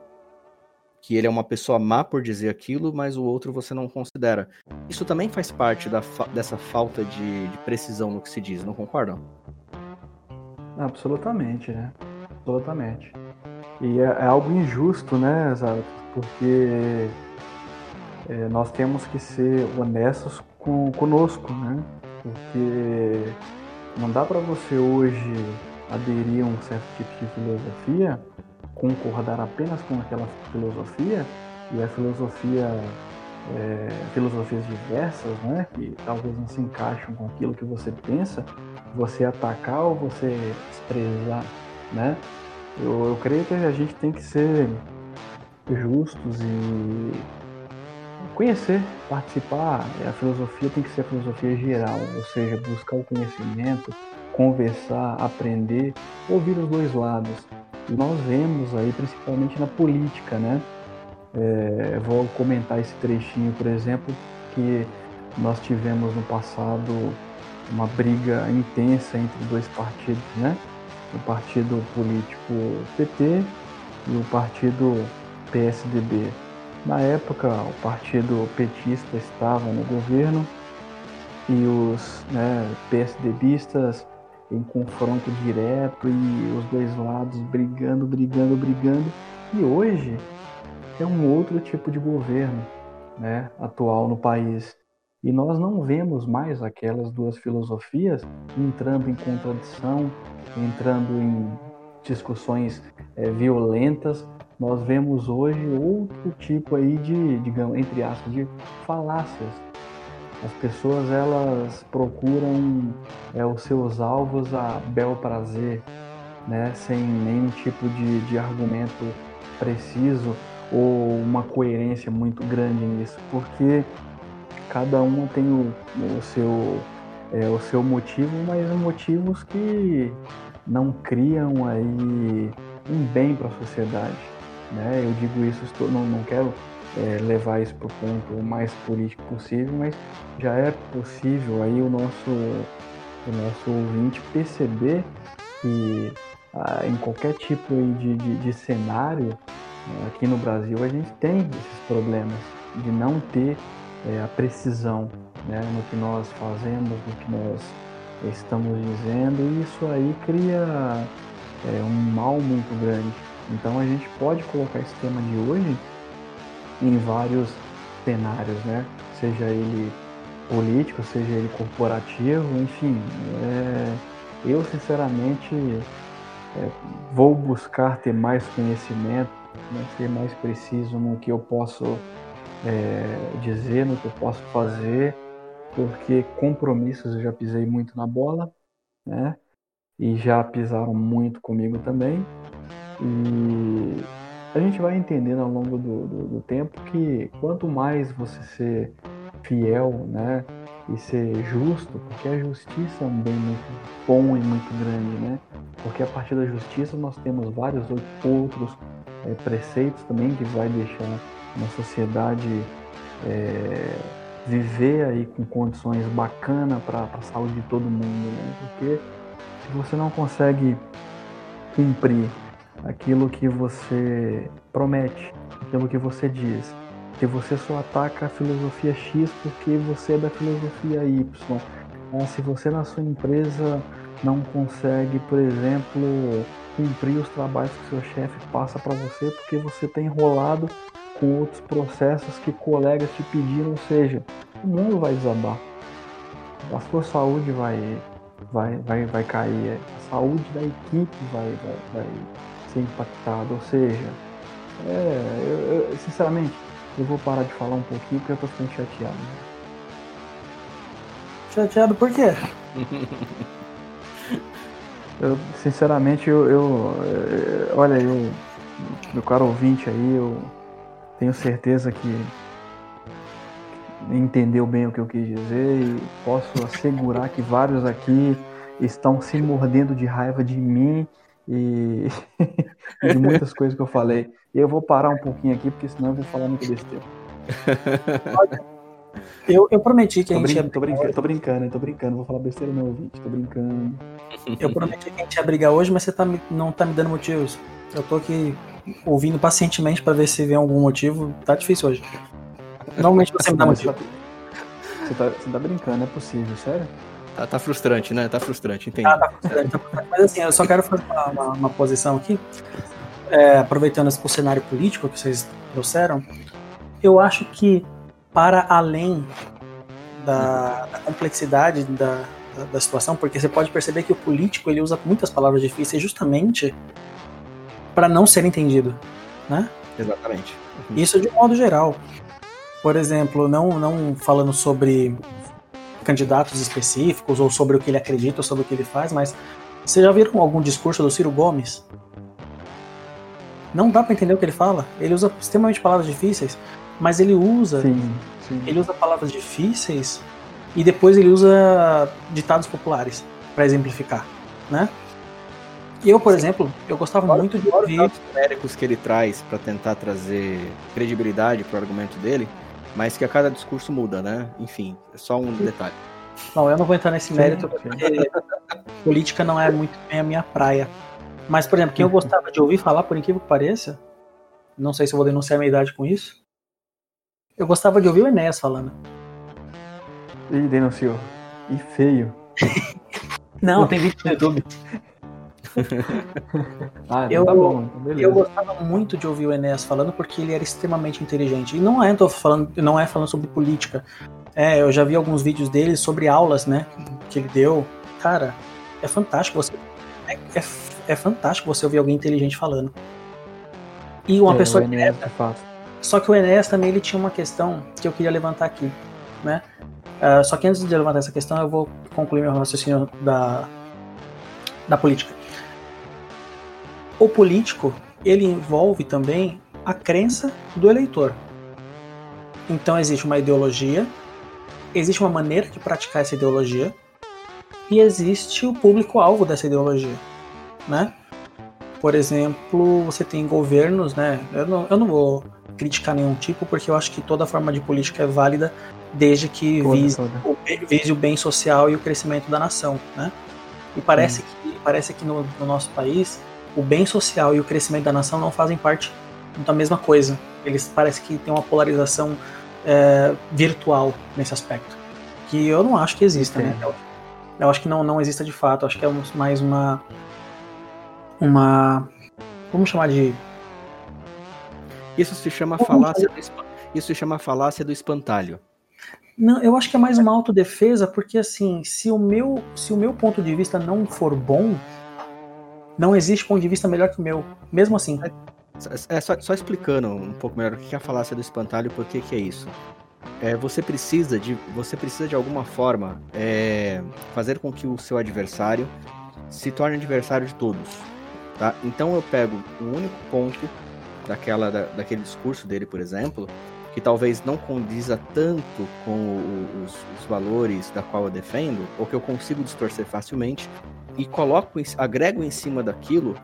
que ele é uma pessoa má por dizer aquilo, mas o outro você não considera. Isso também faz parte da fa dessa falta de, de, precisão no que se diz, não concordam? Absolutamente, né? Absolutamente. E é, é algo injusto, né, Zato? Porque é, nós temos que ser honestos com, conosco, né? Porque não dá para você hoje aderir a um certo tipo de filosofia, concordar apenas com aquela filosofia e a filosofia é, filosofias diversas, né, que talvez não se encaixam com aquilo que você pensa, você atacar ou você desprezar, né? Eu, eu creio que a gente tem que ser justos e conhecer, participar. A filosofia tem que ser a filosofia geral, ou seja, buscar o conhecimento, conversar, aprender, ouvir os dois lados. Nós vemos aí, principalmente na política, né? É, vou comentar esse trechinho, por exemplo, que nós tivemos no passado uma briga intensa entre dois partidos, né? o partido político PT e o partido PSDB. Na época, o partido petista estava no governo e os né, PSDBistas em confronto direto e os dois lados brigando, brigando, brigando. E hoje é um outro tipo de governo né, atual no país. E nós não vemos mais aquelas duas filosofias entrando em contradição, entrando em discussões é, violentas. Nós vemos hoje outro tipo aí de, digamos, entre aspas, de falácias. As pessoas elas procuram é, os seus alvos a bel prazer, né? sem nenhum tipo de, de argumento preciso ou uma coerência muito grande nisso, porque cada um tem o, o seu é, o seu motivo, mas motivos que não criam aí um bem para a sociedade. Né? Eu digo isso, estou, não, não quero é, levar isso para o ponto mais político possível, mas já é possível aí o nosso, o nosso ouvinte perceber que ah, em qualquer tipo de, de, de cenário né, aqui no Brasil a gente tem esses problemas de não ter é, a precisão né, no que nós fazemos, no que nós estamos dizendo, e isso aí cria é, um mal muito grande. Então a gente pode colocar esse tema de hoje em vários cenários, né? Seja ele político, seja ele corporativo, enfim. É, eu sinceramente é, vou buscar ter mais conhecimento, né, ser mais preciso no que eu posso é, dizer, no que eu posso fazer, porque compromissos eu já pisei muito na bola, né? E já pisaram muito comigo também. E a gente vai entendendo ao longo do, do, do tempo que quanto mais você ser fiel, né? E ser justo, porque a justiça é um bem muito bom e muito grande, né? Porque a partir da justiça nós temos vários outros é, preceitos também que vai deixar uma sociedade é, viver aí com condições bacanas para a saúde de todo mundo, né? Porque se você não consegue cumprir aquilo que você promete, aquilo que você diz, se você só ataca a filosofia X porque você é da filosofia Y, né? se você na sua empresa não consegue, por exemplo, cumprir os trabalhos que seu chefe passa para você porque você tem enrolado com outros processos que colegas te pediram, ou seja, o mundo vai desabar. A sua saúde vai, vai, vai, vai cair, a saúde da equipe vai, vai, vai ser impactada, ou seja, é, eu, eu, sinceramente, eu vou parar de falar um pouquinho porque eu tô ficando chateado. Chateado por quê? eu, sinceramente, eu, eu, eu, olha, eu, meu caro ouvinte aí, eu tenho certeza que entendeu bem o que eu quis dizer e posso assegurar que vários aqui estão se mordendo de raiva de mim e de muitas coisas que eu falei. E eu vou parar um pouquinho aqui, porque senão eu vou falar muito besteira. Eu, eu prometi que tô a gente brin ia... tô, brincando, tô brincando, tô brincando, vou falar besteira no ouvinte, tô brincando. Eu prometi que a gente ia brigar hoje, mas você tá, não tá me dando motivos. Eu tô aqui ouvindo pacientemente para ver se vem algum motivo. Tá difícil hoje. Normalmente você me dá motivo. Você tá, você tá brincando, não é possível, sério? Tá, tá, frustrante, né? Tá frustrante, entendi. Ah, tá frustrante, tá frustrante. Mas assim, eu só quero fazer uma, uma, uma posição aqui, é, aproveitando o cenário político que vocês trouxeram, eu acho que para além da, da complexidade da, da, da, situação, porque você pode perceber que o político ele usa muitas palavras difíceis justamente para não ser entendido, né? Exatamente. Isso de modo geral. Por exemplo, não, não falando sobre candidatos específicos ou sobre o que ele acredita ou sobre o que ele faz, mas vocês já viram algum discurso do Ciro Gomes? Não dá para entender o que ele fala. Ele usa extremamente palavras difíceis, mas ele usa sim, sim. ele usa palavras difíceis e depois ele usa ditados populares para exemplificar, né? Eu, por exemplo, eu gostava fora, muito de ouvir os numéricos que ele traz para tentar trazer credibilidade para o argumento dele, mas que a cada discurso muda, né? Enfim, é só um detalhe. Não, eu não vou entrar nesse mérito porque política não é muito bem a minha praia. Mas, por exemplo, quem eu gostava de ouvir falar, por incrível que pareça, não sei se eu vou denunciar a minha idade com isso, eu gostava de ouvir o Enéas falando. Ih, denunciou. E feio. não, tem vídeo no YouTube. Ah, eu, tá bom, então eu gostava muito de ouvir o Enéas falando porque ele era extremamente inteligente. E não é, tô falando, não é falando sobre política. É, eu já vi alguns vídeos dele sobre aulas, né, que ele deu. Cara, é fantástico você é, é, é fantástico você ouvir alguém inteligente falando. E uma é, pessoa direta. Só que o Enéas também ele tinha uma questão que eu queria levantar aqui, né? Uh, só que antes de levantar essa questão, eu vou concluir meu raciocínio da, da política. O político, ele envolve também a crença do eleitor. Então existe uma ideologia, existe uma maneira de praticar essa ideologia e existe o público-alvo dessa ideologia, né? Por exemplo, você tem governos, né? Eu não, eu não vou criticar nenhum tipo, porque eu acho que toda forma de política é válida desde que toda, vise, toda. O, vise, O, bem social e o crescimento da nação, né? E parece hum. que, parece que no, no nosso país o bem social e o crescimento da nação não fazem parte da mesma coisa. Eles parece que tem uma polarização é, virtual nesse aspecto, que eu não acho que exista, né? Eu, eu, acho que não, não exista de fato. Eu acho que é mais uma uma vamos chamar de isso se chama falácia do, isso se chama falácia do espantalho. Não, eu acho que é mais uma autodefesa, porque assim, se o meu, se o meu ponto de vista não for bom, não existe ponto de vista melhor que o meu, mesmo assim. É, é só, só, explicando um pouco melhor o que é a falácia do espantalho e por que, que é isso. É, você precisa de você precisa de alguma forma é, fazer com que o seu adversário se torne adversário de todos, tá? Então eu pego o um único ponto daquela da, daquele discurso dele, por exemplo, que talvez não condiza tanto com os, os, valores da qual eu defendo, ou que eu consigo distorcer facilmente, e coloco, agrego em cima daquilo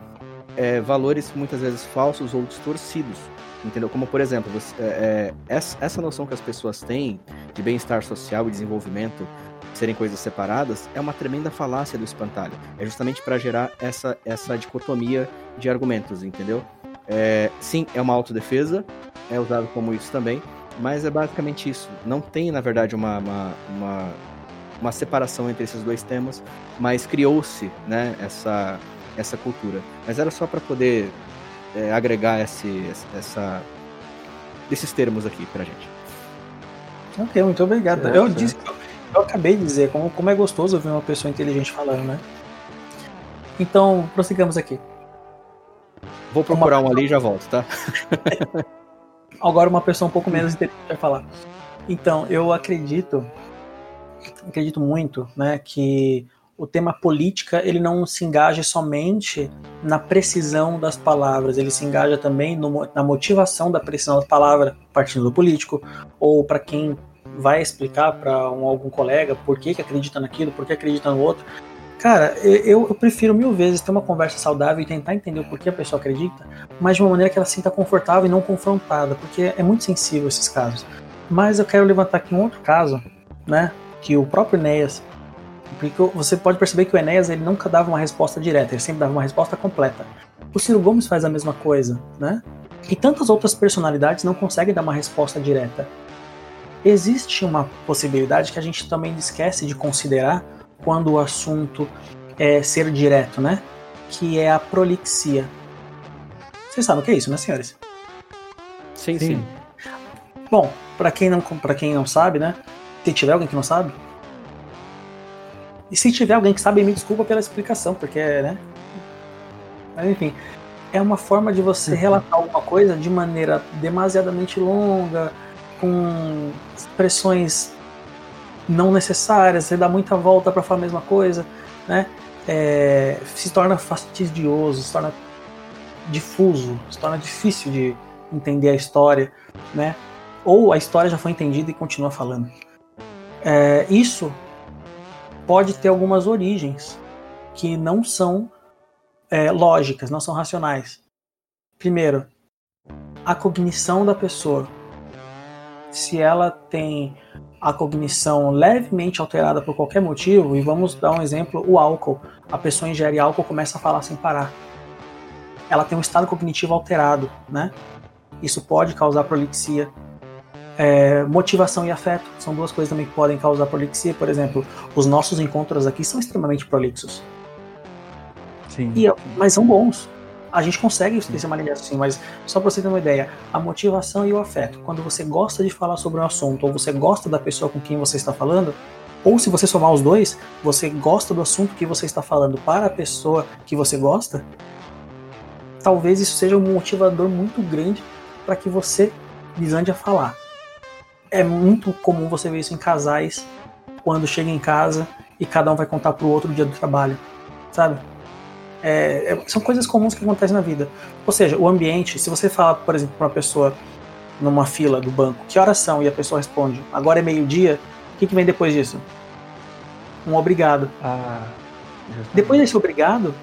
é, valores muitas vezes falsos ou distorcidos, entendeu? Como por exemplo, você, é, é, essa, essa noção que as pessoas têm de bem-estar social e desenvolvimento serem coisas separadas é uma tremenda falácia do espantalho. É justamente para gerar essa, essa dicotomia de argumentos, entendeu? É, sim, é uma autodefesa, é usado como isso também, mas é basicamente isso. Não tem, na verdade, uma, uma, uma, uma separação entre esses dois temas, mas criou-se né, essa, essa cultura. Mas era só para poder é, agregar esse, essa, esses termos aqui pra gente. Ok, muito obrigado. Eu, disse, eu acabei de dizer como, como é gostoso ouvir uma pessoa inteligente falando, né? Então, prossigamos aqui. Vou procurar uma... um ali e já volto, tá? Agora uma pessoa um pouco menos inteligente vai falar. Então, eu acredito, acredito muito, né, que o tema política ele não se engaja somente na precisão das palavras, ele se engaja também no, na motivação da precisão da palavra, partindo do político, ou para quem vai explicar para um, algum colega por que, que acredita naquilo, por que acredita no outro. Cara, eu, eu, prefiro mil vezes ter uma conversa saudável e tentar entender o porquê a pessoa acredita, mas de uma maneira que ela se sinta confortável e não confrontada, porque é muito sensível esses casos. Mas eu quero levantar aqui um outro caso, né? Que o próprio Enéas. Porque você pode perceber que o Enéas ele nunca dava uma resposta direta, ele sempre dava uma resposta completa. O Ciro Gomes faz a mesma coisa, né? E tantas outras personalidades não conseguem dar uma resposta direta. Existe uma possibilidade que a gente também esquece de considerar quando o assunto é ser direto, né? Que é a prolixia. Vocês sabem o que é isso, né, senhores? Sim, sim. sim. Bom, para quem não para quem não sabe, né? Se tiver alguém que não sabe, e se tiver alguém que sabe, me desculpa pela explicação, porque, né? Mas enfim, é uma forma de você uhum. relatar alguma coisa de maneira demasiadamente longa, com expressões não necessárias, você dá muita volta para falar a mesma coisa, né? É, se torna fastidioso, se torna difuso, se torna difícil de entender a história, né? Ou a história já foi entendida e continua falando. É, isso pode ter algumas origens que não são é, lógicas, não são racionais. Primeiro, a cognição da pessoa. Se ela tem a cognição levemente alterada por qualquer motivo, e vamos dar um exemplo, o álcool. A pessoa ingere álcool começa a falar sem parar. Ela tem um estado cognitivo alterado, né? Isso pode causar prolixia. É, motivação e afeto são duas coisas também que podem causar prolixia. Por exemplo, os nossos encontros aqui são extremamente prolixos. Sim. E, mas são bons a gente consegue ter uma linha assim, mas só para você ter uma ideia, a motivação e o afeto. Quando você gosta de falar sobre um assunto, ou você gosta da pessoa com quem você está falando, ou se você somar os dois, você gosta do assunto que você está falando para a pessoa que você gosta, talvez isso seja um motivador muito grande para que você desande a falar. É muito comum você ver isso em casais quando chega em casa e cada um vai contar pro outro o dia do trabalho, sabe? É, é, são coisas comuns que acontecem na vida. Ou seja, o ambiente, se você fala, por exemplo, para uma pessoa numa fila do banco, que horas são? E a pessoa responde, agora é meio-dia, o que, que vem depois disso? Um obrigado. Ah, depois desse obrigado,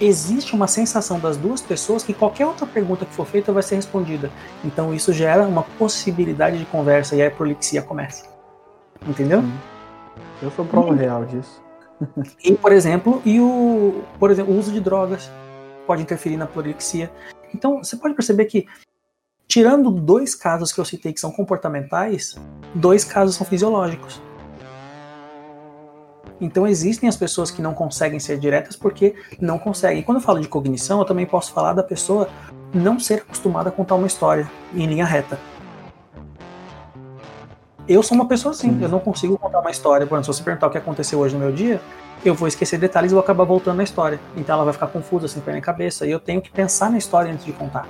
existe uma sensação das duas pessoas que qualquer outra pergunta que for feita vai ser respondida. Então isso gera uma possibilidade de conversa e aí a prolixia começa. Entendeu? Eu sou prova real disso. E, por exemplo, e o, por exemplo, o uso de drogas pode interferir na prolixia. Então, você pode perceber que, tirando dois casos que eu citei que são comportamentais, dois casos são fisiológicos. Então existem as pessoas que não conseguem ser diretas porque não conseguem. Quando eu falo de cognição, eu também posso falar da pessoa não ser acostumada a contar uma história em linha reta. Eu sou uma pessoa assim, Sim. eu não consigo contar uma história. Por exemplo, se você perguntar o que aconteceu hoje no meu dia, eu vou esquecer detalhes e vou acabar voltando na história. Então ela vai ficar confusa, sem pé na cabeça. E eu tenho que pensar na história antes de contar.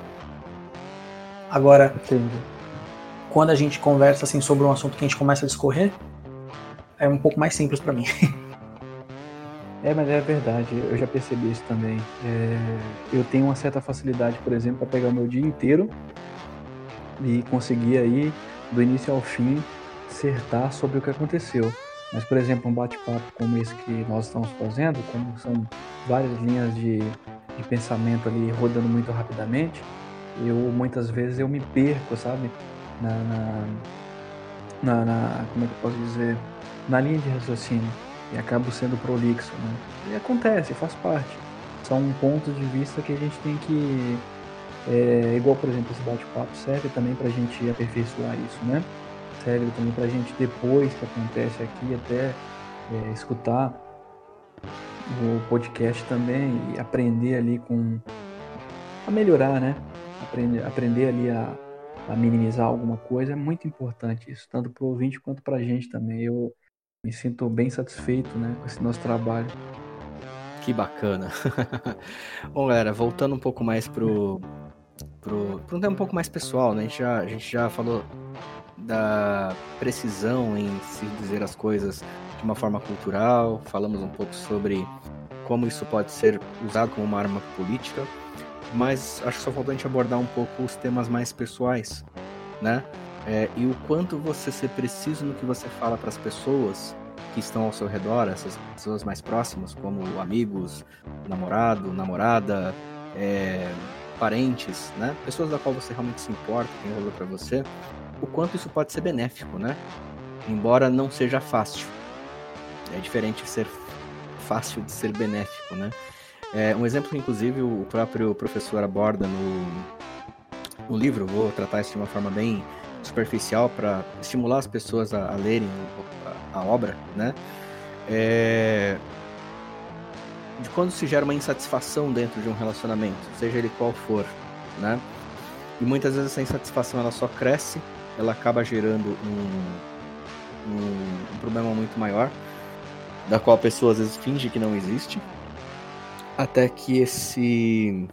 Agora, Entendi. quando a gente conversa assim sobre um assunto que a gente começa a discorrer, é um pouco mais simples para mim. É, mas é verdade, eu já percebi isso também. É, eu tenho uma certa facilidade, por exemplo, para pegar o meu dia inteiro e conseguir aí, do início ao fim, acertar sobre o que aconteceu. Mas, por exemplo, um bate-papo como esse que nós estamos fazendo, como são várias linhas de, de pensamento ali rodando muito rapidamente, eu muitas vezes eu me perco, sabe? Na, na, na, na como é que eu posso dizer? Na linha de raciocínio e acabo sendo prolixo, né? E acontece, faz parte. São pontos de vista que a gente tem que. É, igual, por exemplo, esse bate-papo serve também para a gente aperfeiçoar isso, né? Serve também para a gente, depois que acontece aqui, até é, escutar o podcast também e aprender ali com. a melhorar, né? Aprender, aprender ali a, a minimizar alguma coisa é muito importante isso, tanto para o ouvinte quanto para a gente também. Eu me sinto bem satisfeito né, com esse nosso trabalho. Que bacana. Bom, galera, voltando um pouco mais pro, pro, pro um tema um pouco mais pessoal, né? A gente já, a gente já falou da precisão em se dizer as coisas de uma forma cultural, falamos um pouco sobre como isso pode ser usado como uma arma política, mas acho que só falta a gente abordar um pouco os temas mais pessoais, né? é, e o quanto você ser preciso no que você fala para as pessoas que estão ao seu redor, essas pessoas mais próximas, como amigos, namorado, namorada, é, parentes, né? Pessoas da qual você realmente se importa, tem valor para você, o quanto isso pode ser benéfico, né? Embora não seja fácil. É diferente ser fácil de ser benéfico, né? É, um exemplo inclusive, o próprio professor aborda no, no livro, vou tratar isso de uma forma bem superficial para estimular as pessoas a, a lerem a, a, obra, né? É... De quando se gera uma insatisfação dentro de um relacionamento, seja ele qual for, né? E muitas vezes essa insatisfação ela só cresce, ela acaba gerando um, um, um problema muito maior, da qual a pessoa às vezes finge que não existe, até que esse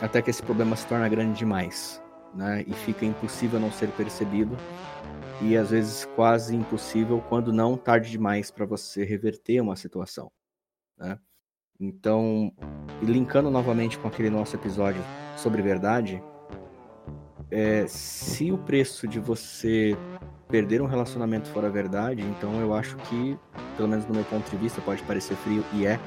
até que esse problema se torna grande demais, né? E fica impossível não ser percebido e às vezes quase impossível quando não tarde demais para você reverter uma situação, né? Então, linkando novamente com aquele nosso episódio sobre verdade, é, se o preço de você perder um relacionamento for a verdade, então eu acho que, pelo menos no meu ponto de vista, pode parecer frio e é,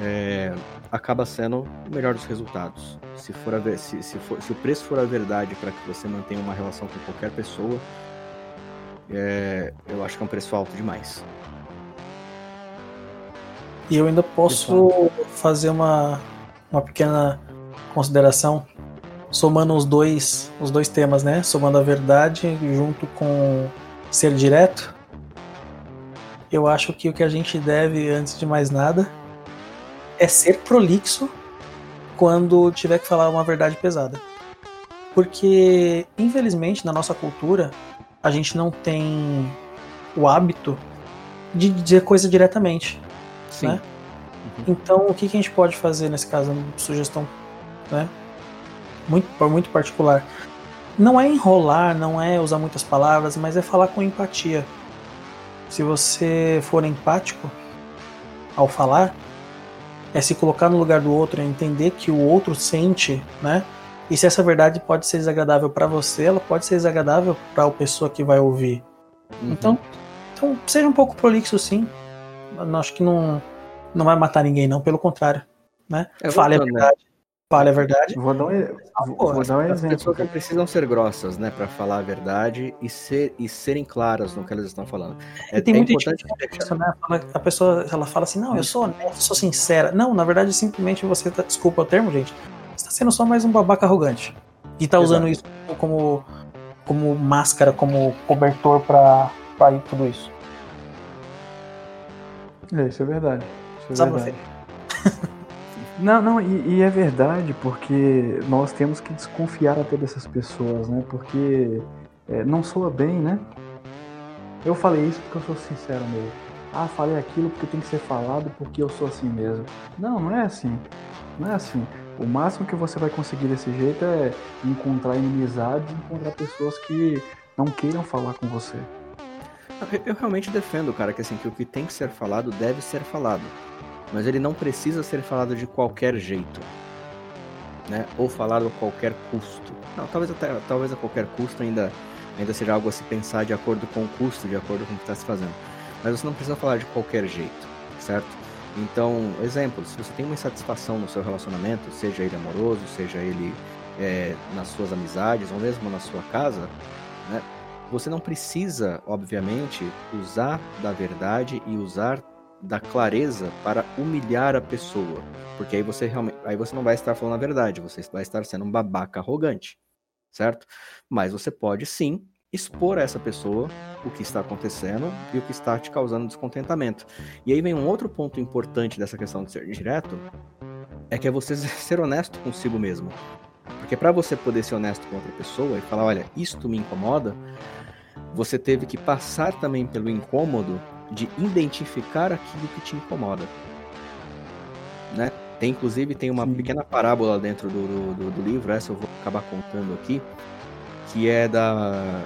é acaba sendo o melhor dos resultados. Se, for a, se, se, for, se o preço for a verdade para que você mantenha uma relação com qualquer pessoa, é, eu acho que é um preço alto demais. E eu ainda posso fazer uma, uma pequena consideração somando os dois, os dois temas, né? Somando a verdade junto com ser direto. Eu acho que o que a gente deve, antes de mais nada, é ser prolixo quando tiver que falar uma verdade pesada. Porque, infelizmente, na nossa cultura, a gente não tem o hábito de dizer coisa diretamente. Sim. Né? Uhum. Então, o que, que a gente pode fazer nesse caso? Sugestão né? Muito, muito particular. Não é enrolar, não é usar muitas palavras, mas é falar com empatia. se você for empático ao falar, é se colocar no lugar do outro, é entender que o outro sente, né? E se essa verdade pode ser desagradável para você, ela pode ser desagradável para a pessoa que vai ouvir. Uhum. Então, então, seja um pouco prolixo, sim. Eu acho que não, não vai matar ninguém, não. Pelo contrário, né? É Fale a né? verdade. Né? Fale a verdade. Vou dar um, ah, vou, vou dar um as exemplo. As pessoas não precisam ser grossas, né, para falar a verdade e, ser, e serem claras no que elas estão falando. É, tem é muita importante gente isso, né? A pessoa ela fala assim, não, eu sou honesto, sou sincera. Não, na verdade, simplesmente você tá, desculpa o termo, gente, está sendo só mais um babaca arrogante. E tá usando Exato. isso como, como máscara, como cobertor para tudo isso. É, isso é verdade. Isso é Sabe verdade. você? Não, não, e, e, é verdade, porque nós temos que desconfiar até dessas pessoas, né? Porque é, não soa bem, né? Eu falei isso porque eu sou sincero mesmo. Ah, falei aquilo porque tem que ser falado porque eu sou assim mesmo. Não, não é assim. Não é assim. O máximo que você vai conseguir desse jeito é encontrar inimizade, encontrar pessoas que não queiram falar com você. Eu realmente defendo, cara, que assim, que o que tem que ser falado deve ser falado mas ele não precisa ser falado de qualquer jeito, né? Ou falado a qualquer custo. Não, talvez até, talvez a qualquer custo ainda ainda seja algo a se pensar de acordo com o custo, de acordo com o que está se fazendo. Mas você não precisa falar de qualquer jeito, certo? Então, exemplo, se você tem uma insatisfação no seu relacionamento, seja ele amoroso, seja ele é, nas suas amizades ou mesmo na sua casa, né? Você não precisa, obviamente, usar da verdade e usar da clareza para humilhar a pessoa. Porque aí você realmente, aí você não vai estar falando a verdade, você vai estar sendo um babaca arrogante, certo? Mas você pode sim expor a essa pessoa o que está acontecendo e o que está te causando descontentamento. E aí vem um outro ponto importante dessa questão de ser direto, é que é você ser honesto consigo mesmo. Porque para você poder ser honesto com outra pessoa e falar, olha, isto me incomoda, você teve que passar também pelo incômodo de identificar aquilo que te incomoda. Né? Tem, inclusive, tem uma Sim. pequena parábola dentro do, do, do, livro, essa eu vou acabar contando aqui, que é da.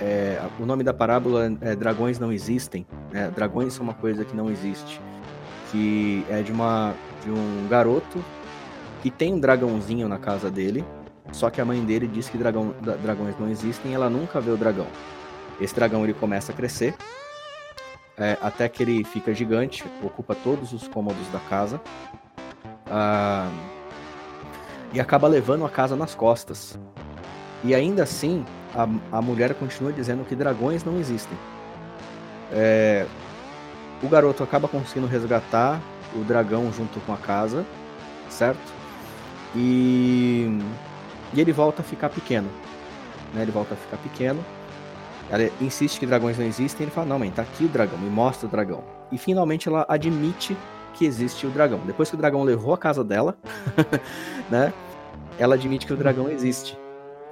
É, o nome da parábola é Dragões Não Existem. Né? Dragões são uma coisa que não existe. Que é de, uma, de um garoto que tem um dragãozinho na casa dele, só que a mãe dele diz que dragão, dragões não existem e ela nunca vê o dragão. Esse dragão ele começa a crescer é, até que ele fica gigante, ocupa todos os cômodos da casa. Ah, e acaba levando a casa nas costas. E ainda assim, a, a mulher continua dizendo que dragões não existem. É, o garoto acaba conseguindo resgatar o dragão junto com a casa, certo? E, e ele volta a ficar pequeno. Né? Ele volta a ficar pequeno. Ela insiste que dragões não existem, ele fala, não, mãe, tá aqui o dragão, me mostra o dragão. E finalmente ela admite que existe o dragão. Depois que o dragão levou a casa dela, né? Ela admite que o dragão existe.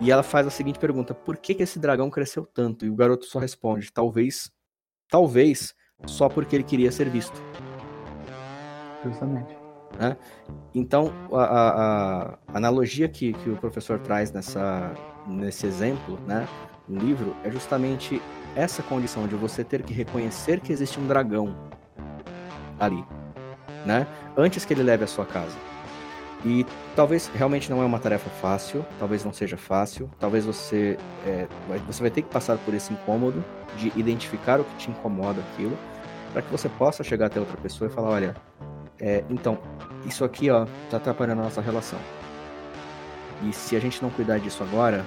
E ela faz a seguinte pergunta: por que, que esse dragão cresceu tanto? E o garoto só responde: talvez, talvez, só porque ele queria ser visto. Justamente. Né? Então, a, a, a, analogia que, que o professor traz nessa, nesse exemplo, né? Livro é justamente essa condição de você ter que reconhecer que existe um dragão ali, né? Antes que ele leve a sua casa. E talvez realmente não é uma tarefa fácil, talvez não seja fácil, talvez você é, você vai ter que passar por esse incômodo de identificar o que te incomoda aquilo, para que você possa chegar até outra pessoa e falar, olha, é, então isso aqui ó tá atrapalhando a nossa relação. E se a gente não cuidar disso agora,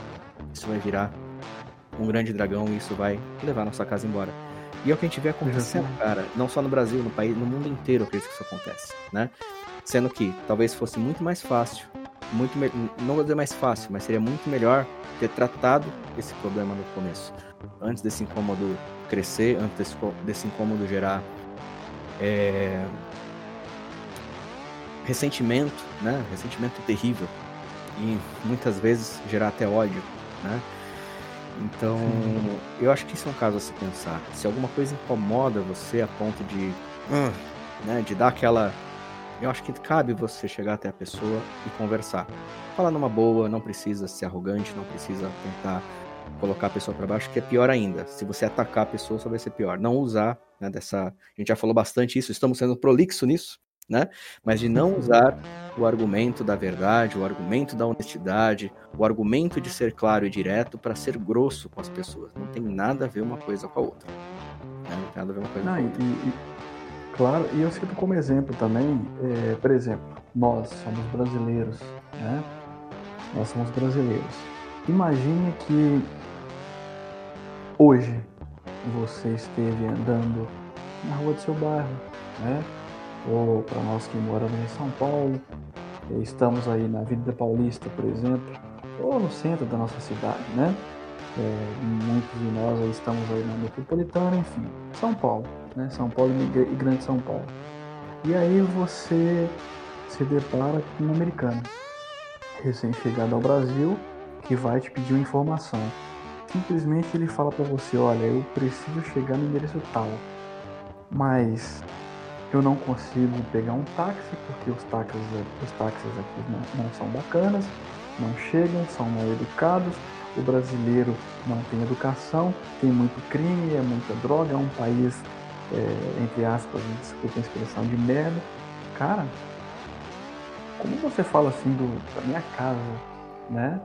isso vai virar um grande dragão e isso vai levar nossa casa embora. E é o que a gente vê acontecendo, cara, não só no Brasil, no país, no mundo inteiro, eu acredito que isso acontece, né? Sendo que talvez fosse muito mais fácil, muito me... não vou dizer mais fácil, mas seria muito melhor ter tratado esse problema no começo, antes desse incômodo crescer, antes desse, desse incômodo gerar é... ressentimento, né? Ressentimento terrível e muitas vezes gerar até ódio, né? Então, eu acho que isso é um caso a se pensar. Se alguma coisa incomoda você a ponto de, hum, né, de dar aquela. Eu acho que cabe você chegar até a pessoa e conversar. Falar numa boa, não precisa ser arrogante, não precisa tentar colocar a pessoa para baixo, que é pior ainda. Se você atacar a pessoa, só vai ser pior. Não usar né, dessa. A gente já falou bastante isso, estamos sendo prolixo nisso, né? Mas de não usar o argumento da verdade, o argumento da honestidade, o argumento de ser claro e direto para ser grosso com as pessoas. Não tem nada a ver uma coisa com a outra. Né? Não tem nada a ver uma coisa não, com a outra. E, e, claro, e eu cito como exemplo também, é, por exemplo, nós somos brasileiros, né? Nós somos brasileiros. Imagine que hoje você esteve andando na rua do seu bairro, né? Ou para nós que moramos em São Paulo, estamos aí na Vida Paulista, por exemplo, ou no centro da nossa cidade, né? É, muitos de nós aí estamos aí na metropolitana, enfim, São Paulo, né? São Paulo e Grande São Paulo. E aí você se depara com um americano recém-chegado ao Brasil que vai te pedir uma informação. Simplesmente ele fala para você, olha, eu preciso chegar no endereço tal, mas eu não consigo pegar um táxi porque os táxis, os táxis aqui não, não são bacanas, não chegam, são mal educados. O brasileiro não tem educação, tem muito crime, é muita droga, é um país, é, entre aspas, desculpa a expressão, de merda. Cara, como você fala assim do, da minha casa, né?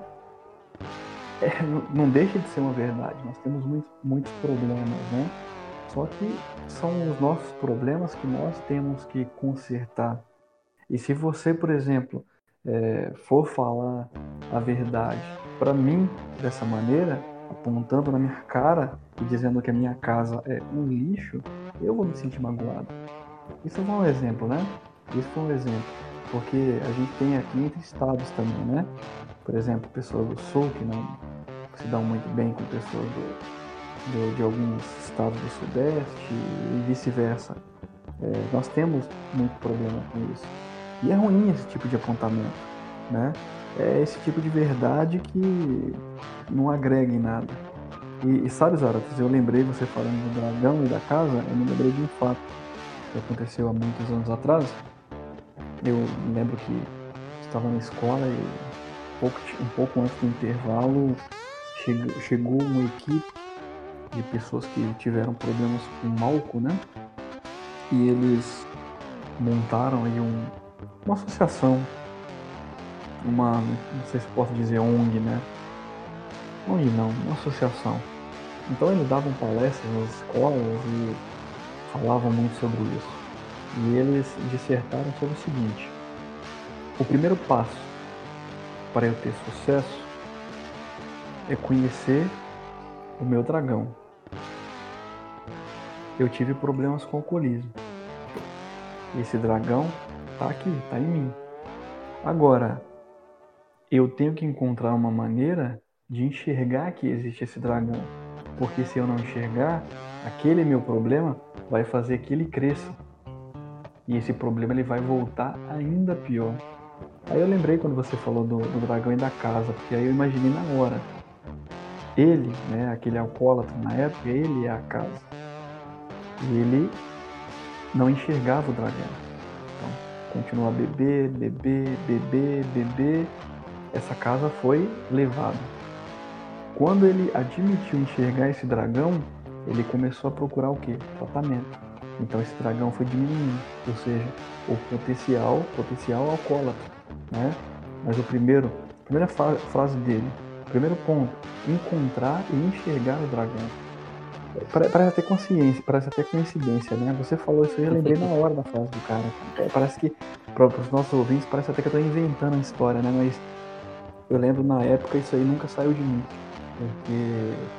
É, não deixa de ser uma verdade. Nós temos muito, muitos problemas, né? Só que são os nossos problemas que nós temos que consertar. E se você, por exemplo, é, for falar a verdade para mim dessa maneira, apontando na minha cara e dizendo que a minha casa é um lixo, eu vou me sentir magoado. Isso é um exemplo, né? Isso foi um exemplo. Porque a gente tem aqui entre estados também, né? Por exemplo, pessoas do sul que não se dão muito bem com pessoas do, de, de alguns estados do Sudeste e vice-versa. É, nós temos muito problema com isso. E é ruim esse tipo de apontamento, né? É esse tipo de verdade que não agrega em nada. E, e sabe, Zaratas, eu lembrei você falando do dragão e da casa, eu me lembrei de um fato que aconteceu há muitos anos atrás. Eu lembro que estava na escola e um pouco, um pouco antes do intervalo chegou, chegou uma equipe de pessoas que tiveram problemas com álcool, né? E eles montaram aí um, uma associação, uma, não sei se posso dizer ONG, né? ONG não, uma associação. Então eles davam palestras nas escolas e falavam muito sobre isso. E eles dissertaram sobre o seguinte: o primeiro passo para eu ter sucesso é conhecer o meu dragão. Eu tive problemas com alcoolismo. Esse dragão tá aqui, tá em mim. Agora, eu tenho que encontrar uma maneira de enxergar que existe esse dragão. Porque se eu não enxergar, aquele meu problema vai fazer que ele cresça. E esse problema ele vai voltar ainda pior. Aí eu lembrei quando você falou do, do dragão e da casa, porque aí eu imaginei na hora ele, né, aquele alcoólatra na época, ele é a casa. Ele não enxergava o dragão. Então, continuou a beber, beber, beber, beber. Essa casa foi levada. Quando ele admitiu enxergar esse dragão, ele começou a procurar o que? Tratamento. Então esse dragão foi diminuindo, ou seja, o potencial, potencial alcoólatra, né? Mas o primeiro, primeira frase dele, Primeiro ponto, encontrar e enxergar o dragão. Parece até consciência, parece até coincidência, né? Você falou isso aí, eu lembrei na hora da frase do cara. É, parece que, para os nossos ouvintes, parece até que eu estou inventando a história, né? Mas eu lembro na época isso aí nunca saiu de mim. Porque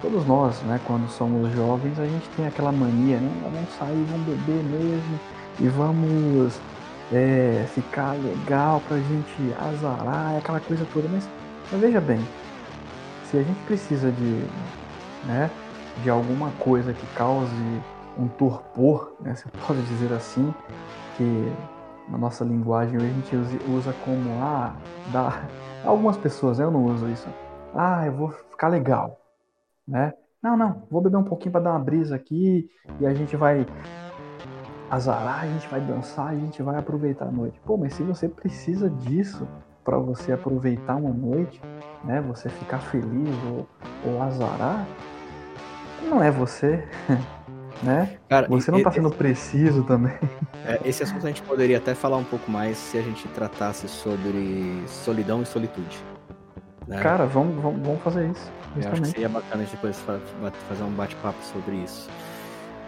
todos nós, né, quando somos jovens, a gente tem aquela mania, né? Vamos sair, vamos beber mesmo e vamos é, ficar legal pra gente azarar, aquela coisa toda. Mas mas veja bem, se a gente precisa de, né, de alguma coisa que cause um torpor, né, se pode dizer assim, que na nossa linguagem a gente usa como ah, dá. Algumas pessoas, né, eu não uso isso. Ah, eu vou ficar legal, né? Não, não, vou beber um pouquinho para dar uma brisa aqui e a gente vai azarar, a gente vai dançar, a gente vai aproveitar a noite. Pô, mas se você precisa disso para você aproveitar uma noite, né? Você ficar feliz ou, ou azarar, não é você. né? Cara, você não está sendo preciso também. É, esse assunto a gente poderia até falar um pouco mais se a gente tratasse sobre solidão e solitude. Né? Cara, vamos, vamos, vamos fazer isso. Eu acho que seria bacana a gente depois fazer um bate-papo sobre isso.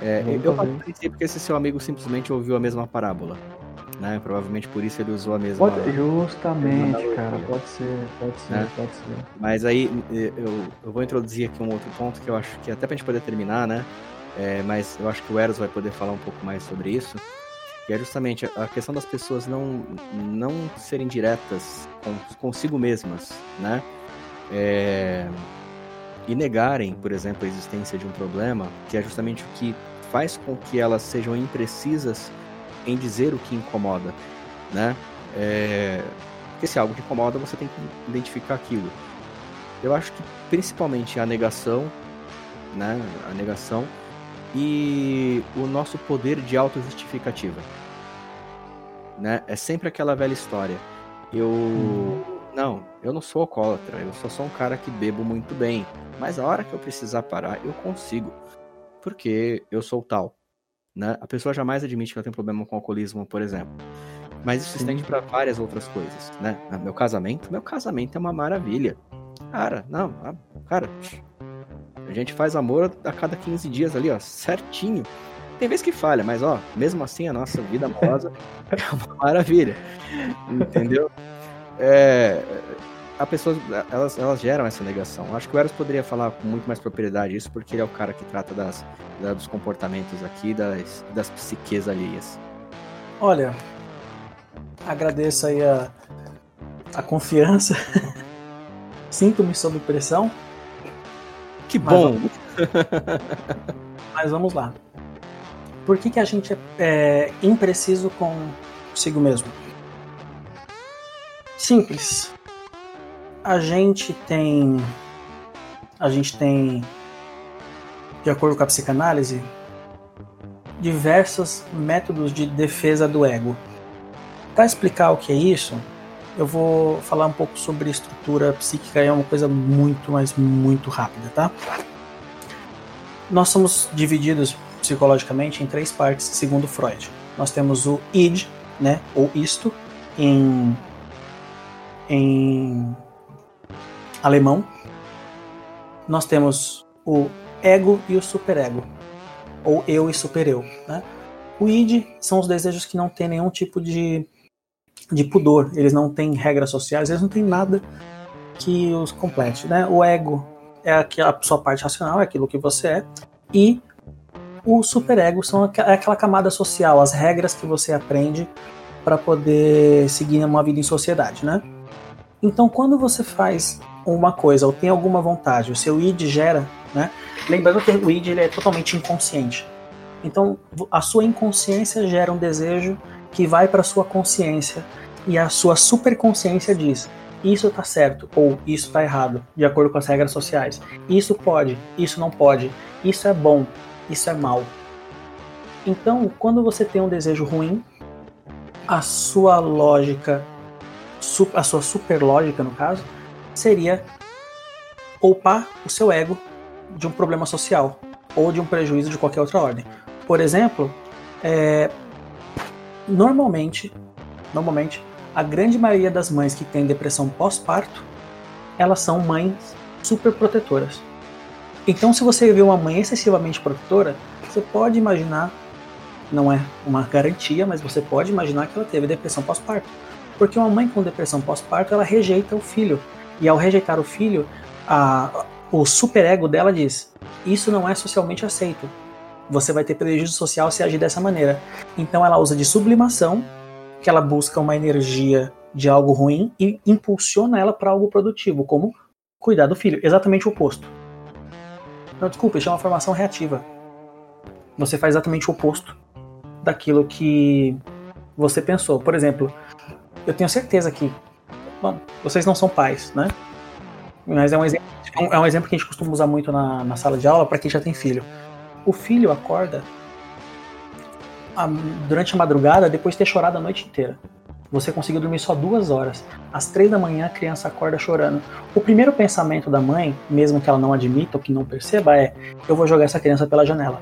É, eu participei porque esse seu amigo simplesmente ouviu a mesma parábola. Né? Provavelmente por isso ele usou a mesma. Pode, justamente, cara, pode ser, pode ser, né? pode ser. Mas aí eu, eu vou introduzir aqui um outro ponto que eu acho que até pra gente poder terminar, né? É, mas eu acho que o Eros vai poder falar um pouco mais sobre isso. Que é justamente a questão das pessoas não, não serem diretas com, consigo mesmas, né? É, e negarem, por exemplo, a existência de um problema, que é justamente o que faz com que elas sejam imprecisas em dizer o que incomoda, né? É... Porque se algo te incomoda, você tem que identificar aquilo. Eu acho que principalmente a negação, né? A negação e o nosso poder de autojustificativa, né? É sempre aquela velha história. Eu não, eu não sou alcoólatra, eu só sou um cara que bebo muito bem, mas a hora que eu precisar parar, eu consigo, porque eu sou tal. Né? A pessoa jamais admite que ela tem problema com alcoolismo, por exemplo. Mas isso se estende para várias outras coisas, né? Ah, meu casamento, meu casamento é uma maravilha. Cara, não, ah, cara, a gente faz amor a cada 15 dias ali, ó, certinho. Tem vezes que falha, mas ó, mesmo assim a nossa vida amorosa é uma maravilha. Entendeu? É, a pessoa, elas, elas geram essa negação. Acho que o Eros poderia falar com muito mais propriedade isso, porque ele é o cara que trata das, da, dos comportamentos aqui, das, das psiques alheias. Olha, agradeço aí a, a confiança. Sinto-me sob pressão. Que bom! Mas vamos, mas vamos lá. Por que, que a gente é, é impreciso consigo mesmo? Simples a gente tem a gente tem de acordo com a psicanálise diversos métodos de defesa do ego. Para explicar o que é isso, eu vou falar um pouco sobre estrutura psíquica, é uma coisa muito, mas muito rápida, tá? Nós somos divididos psicologicamente em três partes, segundo Freud. Nós temos o id, né, ou isto, em em alemão, nós temos o ego e o superego, ou eu e supereu. Né? O id são os desejos que não têm nenhum tipo de, de pudor, eles não têm regras sociais, eles não têm nada que os complete. Né? O ego é a sua parte racional, é aquilo que você é, e o superego são é aquela camada social, as regras que você aprende para poder seguir uma vida em sociedade, né? Então, quando você faz uma coisa ou tem alguma vontade, o seu id gera, né? Lembrando que o id ele é totalmente inconsciente. Então, a sua inconsciência gera um desejo que vai para a sua consciência e a sua superconsciência diz: isso está certo ou isso está errado, de acordo com as regras sociais. Isso pode, isso não pode, isso é bom, isso é mal. Então, quando você tem um desejo ruim, a sua lógica, a sua super lógica no caso, seria poupar o seu ego de um problema social ou de um prejuízo de qualquer outra ordem. Por exemplo, é, normalmente, normalmente, a grande maioria das mães que têm depressão pós-parto, elas são mães super protetoras. Então, se você vê uma mãe excessivamente protetora, você pode imaginar, não é uma garantia, mas você pode imaginar que ela teve depressão pós-parto. Porque uma mãe com depressão pós-parto, ela rejeita o filho, e ao rejeitar o filho, a, o superego dela diz: Isso não é socialmente aceito. Você vai ter prejuízo social se agir dessa maneira. Então ela usa de sublimação, que ela busca uma energia de algo ruim e impulsiona ela para algo produtivo, como cuidar do filho. Exatamente o oposto. Não, desculpa, isso é uma formação reativa. Você faz exatamente o oposto daquilo que você pensou. Por exemplo, eu tenho certeza que Bom, vocês não são pais, né? Mas é um exemplo, é um exemplo que a gente costuma usar muito na, na sala de aula para quem já tem filho. O filho acorda a, durante a madrugada depois de ter chorado a noite inteira. Você conseguiu dormir só duas horas. Às três da manhã a criança acorda chorando. O primeiro pensamento da mãe, mesmo que ela não admita ou que não perceba, é: eu vou jogar essa criança pela janela.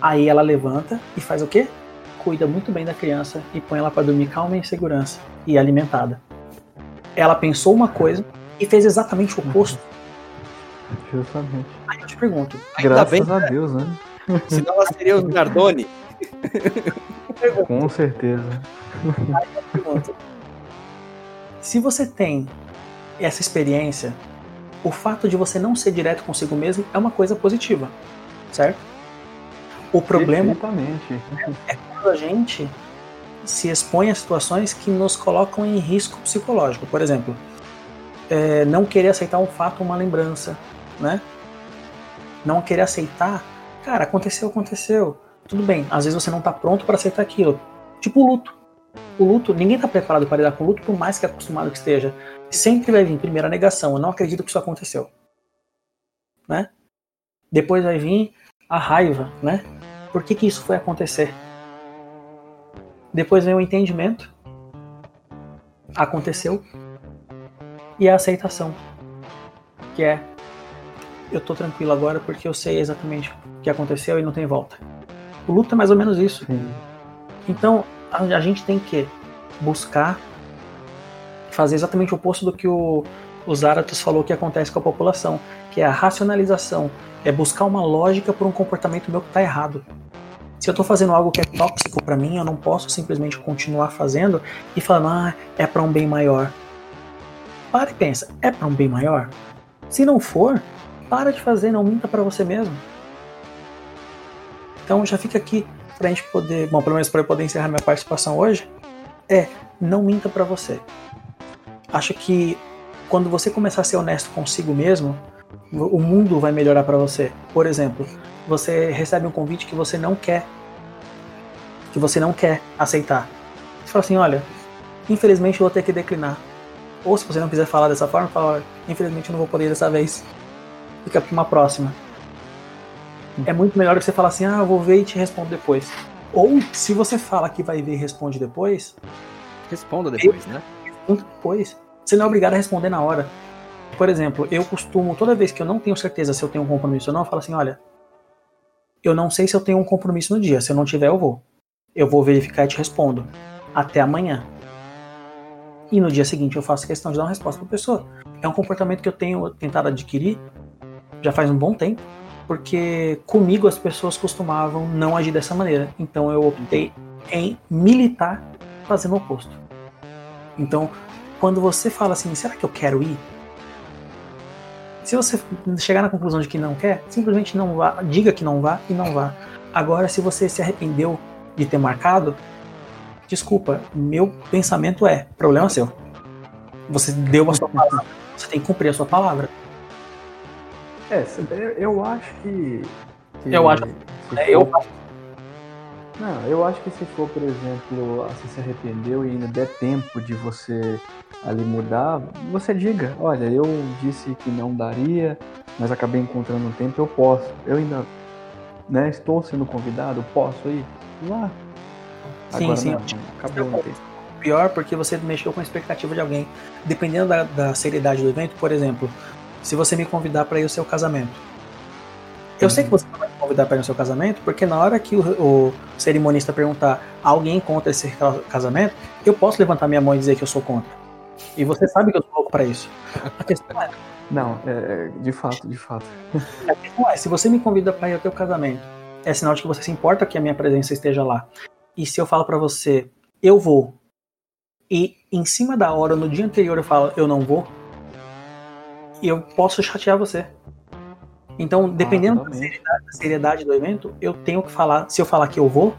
Aí ela levanta e faz o quê? Cuida muito bem da criança e põe ela para dormir calma e em segurança e alimentada. Ela pensou uma coisa e fez exatamente o oposto. Justamente. Aí eu te pergunto: Graças bem, a Deus, né? Senão ela seria o Nardoni. Com certeza. pergunta. Se você tem essa experiência, o fato de você não ser direto consigo mesmo é uma coisa positiva, certo? O problema é quando a gente se expõe a situações que nos colocam em risco psicológico. Por exemplo, é, não querer aceitar um fato, uma lembrança, né? Não querer aceitar, cara, aconteceu, aconteceu. Tudo bem, às vezes você não tá pronto para aceitar aquilo. Tipo o luto. O luto, ninguém tá preparado para lidar com o luto, por mais que acostumado que esteja. Sempre vai vir primeiro a negação, eu não acredito que isso aconteceu. Né? Depois vai vir a raiva, né? Por que, que isso foi acontecer? Depois vem o entendimento. Aconteceu. E a aceitação. Que é eu tô tranquilo agora porque eu sei exatamente o que aconteceu e não tem volta. O luto é mais ou menos isso. Sim. Então, a, a gente tem que buscar fazer exatamente o oposto do que o, o Zarathus falou que acontece com a população, que é a racionalização, é buscar uma lógica por um comportamento meu que está errado. Se eu estou fazendo algo que é tóxico para mim, eu não posso simplesmente continuar fazendo e falando, ah, é para um bem maior. Para e pensa, é para um bem maior? Se não for, para de fazer, não minta para você mesmo. Então já fica aqui pra gente poder, bom, pelo menos para eu poder encerrar minha participação hoje, é não minta para você. Acho que quando você começar a ser honesto consigo mesmo, o mundo vai melhorar para você. Por exemplo, você recebe um convite que você não quer, que você não quer aceitar. Você fala assim, olha, infelizmente eu vou ter que declinar. Ou se você não quiser falar dessa forma, fala, olha, infelizmente eu não vou poder dessa vez. Fica para uma próxima. É muito melhor que você falar assim, ah, eu vou ver e te respondo depois. Ou se você fala que vai ver e responde depois, Responda depois, né? responda depois. Você não é obrigado a responder na hora. Por exemplo, eu costumo, toda vez que eu não tenho certeza se eu tenho um compromisso ou não, eu falo assim, olha, eu não sei se eu tenho um compromisso no dia. Se eu não tiver, eu vou. Eu vou verificar e te respondo. Até amanhã. E no dia seguinte eu faço questão de dar uma resposta para a pessoa. É um comportamento que eu tenho tentado adquirir já faz um bom tempo, porque comigo as pessoas costumavam não agir dessa maneira. Então eu optei em militar fazendo o oposto. Então, quando você fala assim, será que eu quero ir? Se você chegar na conclusão de que não quer, simplesmente não vá, diga que não vá e não vá. Agora, se você se arrependeu de ter marcado, desculpa, meu pensamento é, problema seu. Você deu a sua palavra, você tem que cumprir a sua palavra. É, eu- acho que. que Eu acho- É, for- eu Não, eu acho que se for, por exemplo, você se arrependeu e ainda der tempo de você ali mudar, você diga, olha, eu disse que não daria, mas acabei encontrando um tempo, eu posso. Eu ainda né, estou sendo convidado, posso ir? Lá. Sim, Agora sim. não, acabou o tempo. pior porque você mexeu com a expectativa de alguém. Dependendo da, da seriedade do evento, por exemplo, se você me convidar para ir ao seu casamento. Eu sei que você não vai convidar para ir ao seu casamento, porque na hora que o, o cerimonista perguntar alguém contra esse ca- casamento, eu posso levantar minha mão e dizer que eu sou contra. E você sabe que eu sou louco para isso. A questão é, Não, é, é, de fato, de fato. a questão é, se você me convida para ir ao teu casamento, é sinal de que você se importa que a minha presença esteja lá. E se eu falo para você, eu vou, e em cima da hora, no dia anterior, eu falo, eu não vou, eu posso chatear você. Então, dependendo da totalmente. seriedade, da seriedade do evento, eu tenho que falar. Se eu falar que eu vou,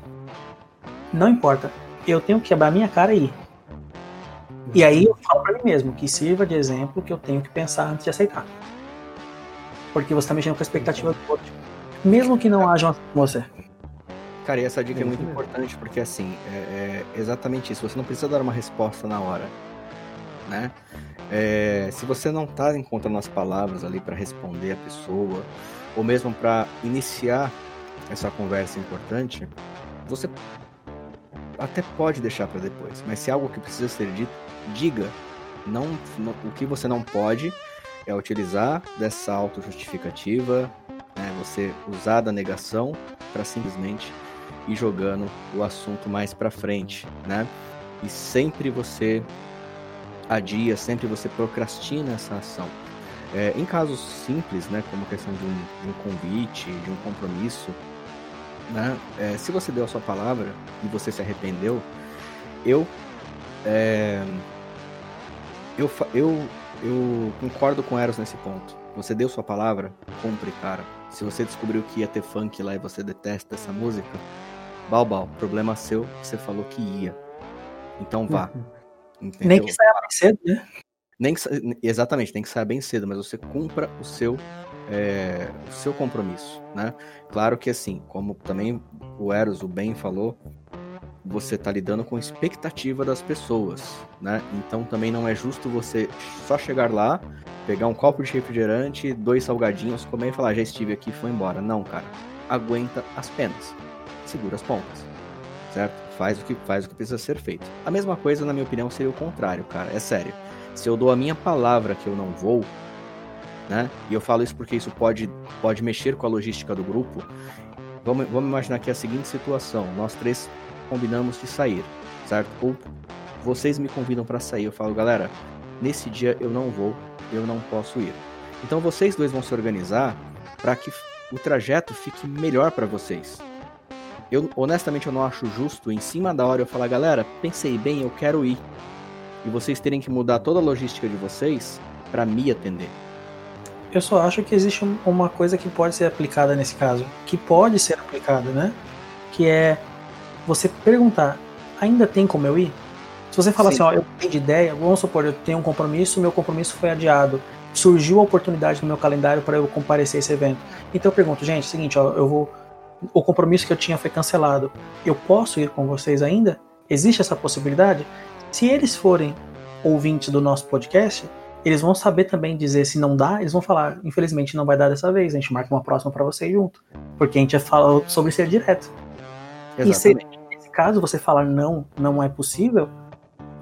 não importa. Eu tenho que quebrar minha cara e ir. E aí eu falo pra mim mesmo que sirva de exemplo que eu tenho que pensar antes de aceitar. Porque você tá mexendo com a expectativa do outro. Mesmo que não haja com você. Cara, e essa dica É é muito mesmo. importante porque, assim, é, é exatamente isso. Você não precisa dar uma resposta na hora, né? É, se você não tá encontrando as palavras ali para responder a pessoa, ou mesmo para iniciar essa conversa importante, você até pode deixar para depois, mas se é algo que precisa ser dito, diga. Não, não, o que você não pode é utilizar dessa autojustificativa, né, você usar da negação para simplesmente ir jogando o assunto mais para frente, né? E sempre você adia, sempre você procrastina essa ação. É, em casos simples, né, como a questão de um, de um convite, de um compromisso, né, é, se você deu a sua palavra e você se arrependeu, eu, é, eu, eu, eu concordo com Eros nesse ponto. Você deu sua palavra, cumpre, cara. Se você descobriu que ia ter funk lá e você detesta essa música, balbal, problema seu, você falou que ia. Então vá. Uhum. Nem que saia mais cedo, né? Nem que, exatamente, tem que sair bem cedo, mas você cumpra o seu, é, o seu compromisso, né? Claro que assim, como também o Eros, o Ben falou, você está lidando com expectativa das pessoas, né? Então também não é justo você só chegar lá, pegar um copo de refrigerante, dois salgadinhos, comer e falar, já estive aqui, foi embora. Não, cara. Aguenta as penas. Segura as pontas. Certo? Faz o que faz o que precisa ser feito. A mesma coisa, na minha opinião, seria o contrário, cara. É sério. Se eu dou a minha palavra que eu não vou, né? E eu falo isso porque isso pode, pode mexer com a logística do grupo. Vamos, vamos imaginar aqui a seguinte situação: nós três combinamos de sair, certo? Ou vocês me convidam para sair, eu falo, galera, nesse dia eu não vou, eu não posso ir. Então vocês dois vão se organizar para que o trajeto fique melhor para vocês. Eu honestamente eu não acho justo em cima da hora eu falar, galera, pensei bem, eu quero ir. E vocês terem que mudar toda a logística de vocês para me atender. Eu só acho que existe uma coisa que pode ser aplicada nesse caso, que pode ser aplicada, né? Que é você perguntar, ainda tem como eu ir? Se você falar Sim. assim, ó, eu tenho de ideia, vamos supor, eu tenho um compromisso, meu compromisso foi adiado, surgiu a oportunidade no meu calendário para eu comparecer a esse evento. Então eu pergunto, gente, é o seguinte, ó, eu vou, o compromisso que eu tinha foi cancelado, eu posso ir com vocês ainda? Existe essa possibilidade? Se eles forem ouvintes do nosso podcast, eles vão saber também dizer se não dá, eles vão falar, infelizmente não vai dar dessa vez, a gente marca uma próxima para vocês junto. Porque a gente já falou sobre ser direto. Exatamente. E se nesse caso você falar não, não é possível,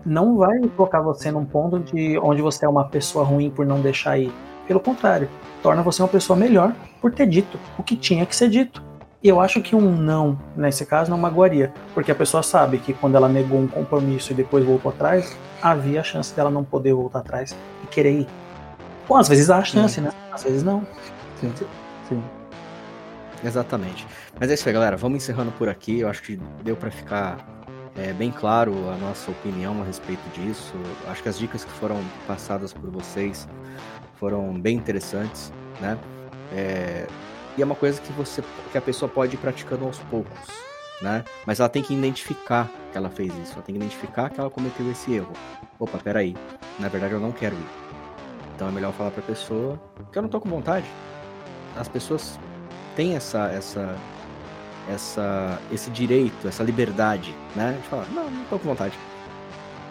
não vai colocar você num ponto de onde você é uma pessoa ruim por não deixar ir. Pelo contrário, torna você uma pessoa melhor por ter dito o que tinha que ser dito. E eu acho que um não, nesse caso, não magoaria, porque a pessoa sabe que quando ela negou um compromisso e depois voltou atrás, havia a chance dela não poder voltar atrás e querer ir. Bom, às vezes há a chance, Sim. né? Às vezes não. Sim. Sim. Exatamente. Mas é isso aí, galera. Vamos encerrando por aqui. Eu acho que deu para ficar é, bem claro a nossa opinião a respeito disso. Acho que as dicas que foram passadas por vocês foram bem interessantes, né? É, e é uma coisa que você que a pessoa pode ir praticando aos poucos, né? Mas ela tem que identificar que ela fez isso, ela tem que identificar que ela cometeu esse erro. Opa, peraí, na verdade eu não quero ir. Então é melhor falar pra pessoa que eu não tô com vontade. As pessoas têm essa essa essa esse direito, essa liberdade, né? De falar, não, não tô com vontade.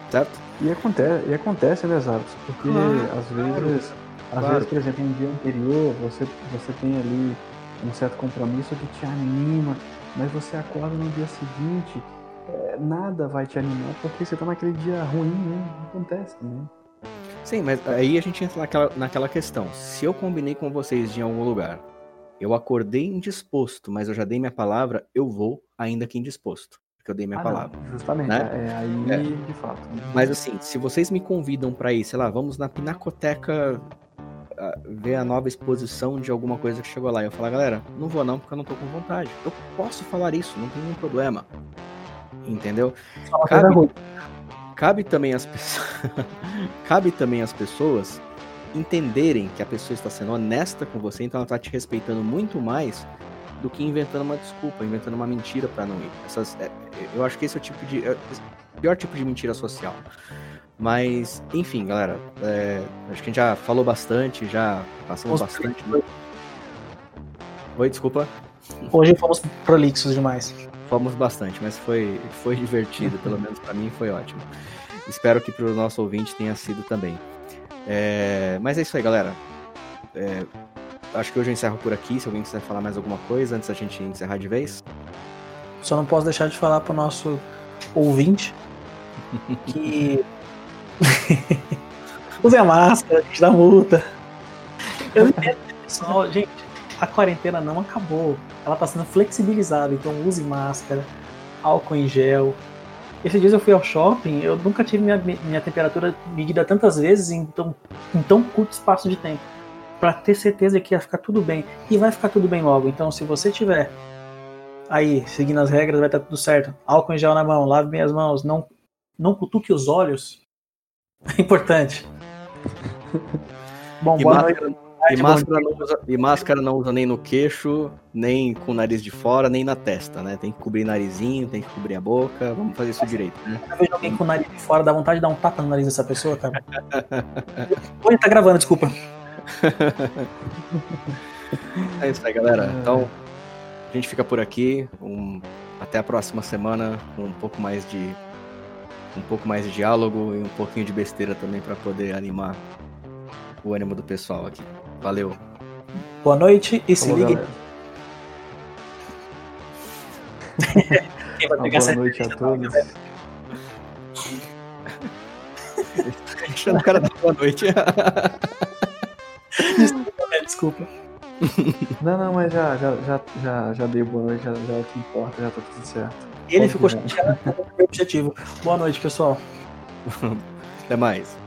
Certo? E acontece, e acontece, né, Zaros? Porque às vezes, claro. às vezes, por exemplo, um dia anterior, você, você tem ali um certo compromisso que te anima, mas você acorda no dia seguinte, é, nada vai te animar porque você tá naquele dia ruim, né? Acontece também. Sim, mas aí a gente entra naquela, naquela questão. Se eu combinei com vocês de algum lugar, eu acordei indisposto, mas eu já dei minha palavra, eu vou ainda que indisposto. Porque eu dei minha ah, palavra. Não, justamente, né? é, aí é. de fato. Mas assim, se vocês me convidam para ir, sei lá, vamos na Pinacoteca ver a nova exposição de alguma coisa que chegou lá. E eu falar, galera, não vou não, porque eu não tô com vontade. Eu posso falar isso, não tem nenhum problema. Entendeu? Cabe, cabe também as pessoas. cabe também as pessoas entenderem que a pessoa está sendo honesta com você, então ela está te respeitando muito mais do que inventando uma desculpa, inventando uma mentira para não ir. Essas, é, eu acho que esse é o tipo de é, o pior tipo de mentira social. Mas, enfim, galera, é, acho que a gente já falou bastante, já passamos Vamos bastante. Oi, desculpa. Hoje fomos prolixos demais. Fomos bastante, mas foi, foi divertido, pelo menos para mim foi ótimo. Espero que para o nosso ouvinte tenha sido também. É, mas é isso aí, galera. É, acho que hoje eu encerro por aqui. Se alguém quiser falar mais alguma coisa antes da gente encerrar de vez. Só não posso deixar de falar pro nosso ouvinte que usem a máscara, a gente dá multa. Eu não entendo, pessoal, gente, a quarentena não acabou. Ela está sendo flexibilizada, então use máscara, álcool em gel. Esses dias eu fui ao shopping, eu nunca tive minha, minha temperatura medida tantas vezes em tão, em tão curto espaço de tempo. Para ter certeza que ia ficar tudo bem. E vai ficar tudo bem logo. Então, se você tiver aí, seguindo as regras, vai estar tudo certo. Álcool em gel na mão, lave bem as mãos, não, não cutuque os olhos. É importante. Bom, e boa máscara, noite. E máscara, não usa, e máscara não usa nem no queixo, nem com o nariz de fora, nem na testa, né? Tem que cobrir narizinho, tem que cobrir a boca. Vamos fazer isso direito, né? Eu vejo alguém com o nariz de fora, dá vontade de dar um tapa no nariz dessa pessoa, cara. Oi, tá gravando, desculpa. é isso aí, galera. Então, a gente fica por aqui. Um, até a próxima semana com um pouco mais de um pouco mais de diálogo e um pouquinho de besteira também para poder animar o ânimo do pessoal aqui. Valeu. Boa noite e se ligue. boa noite a todos. Deixando o cara da boa noite. desculpa, desculpa. Não, não, mas já, já, já, já, já dei boa noite, já, já é o que importa, já tá tudo certo. Ele Pode ficou chateado com o objetivo. Boa noite, pessoal. Até mais.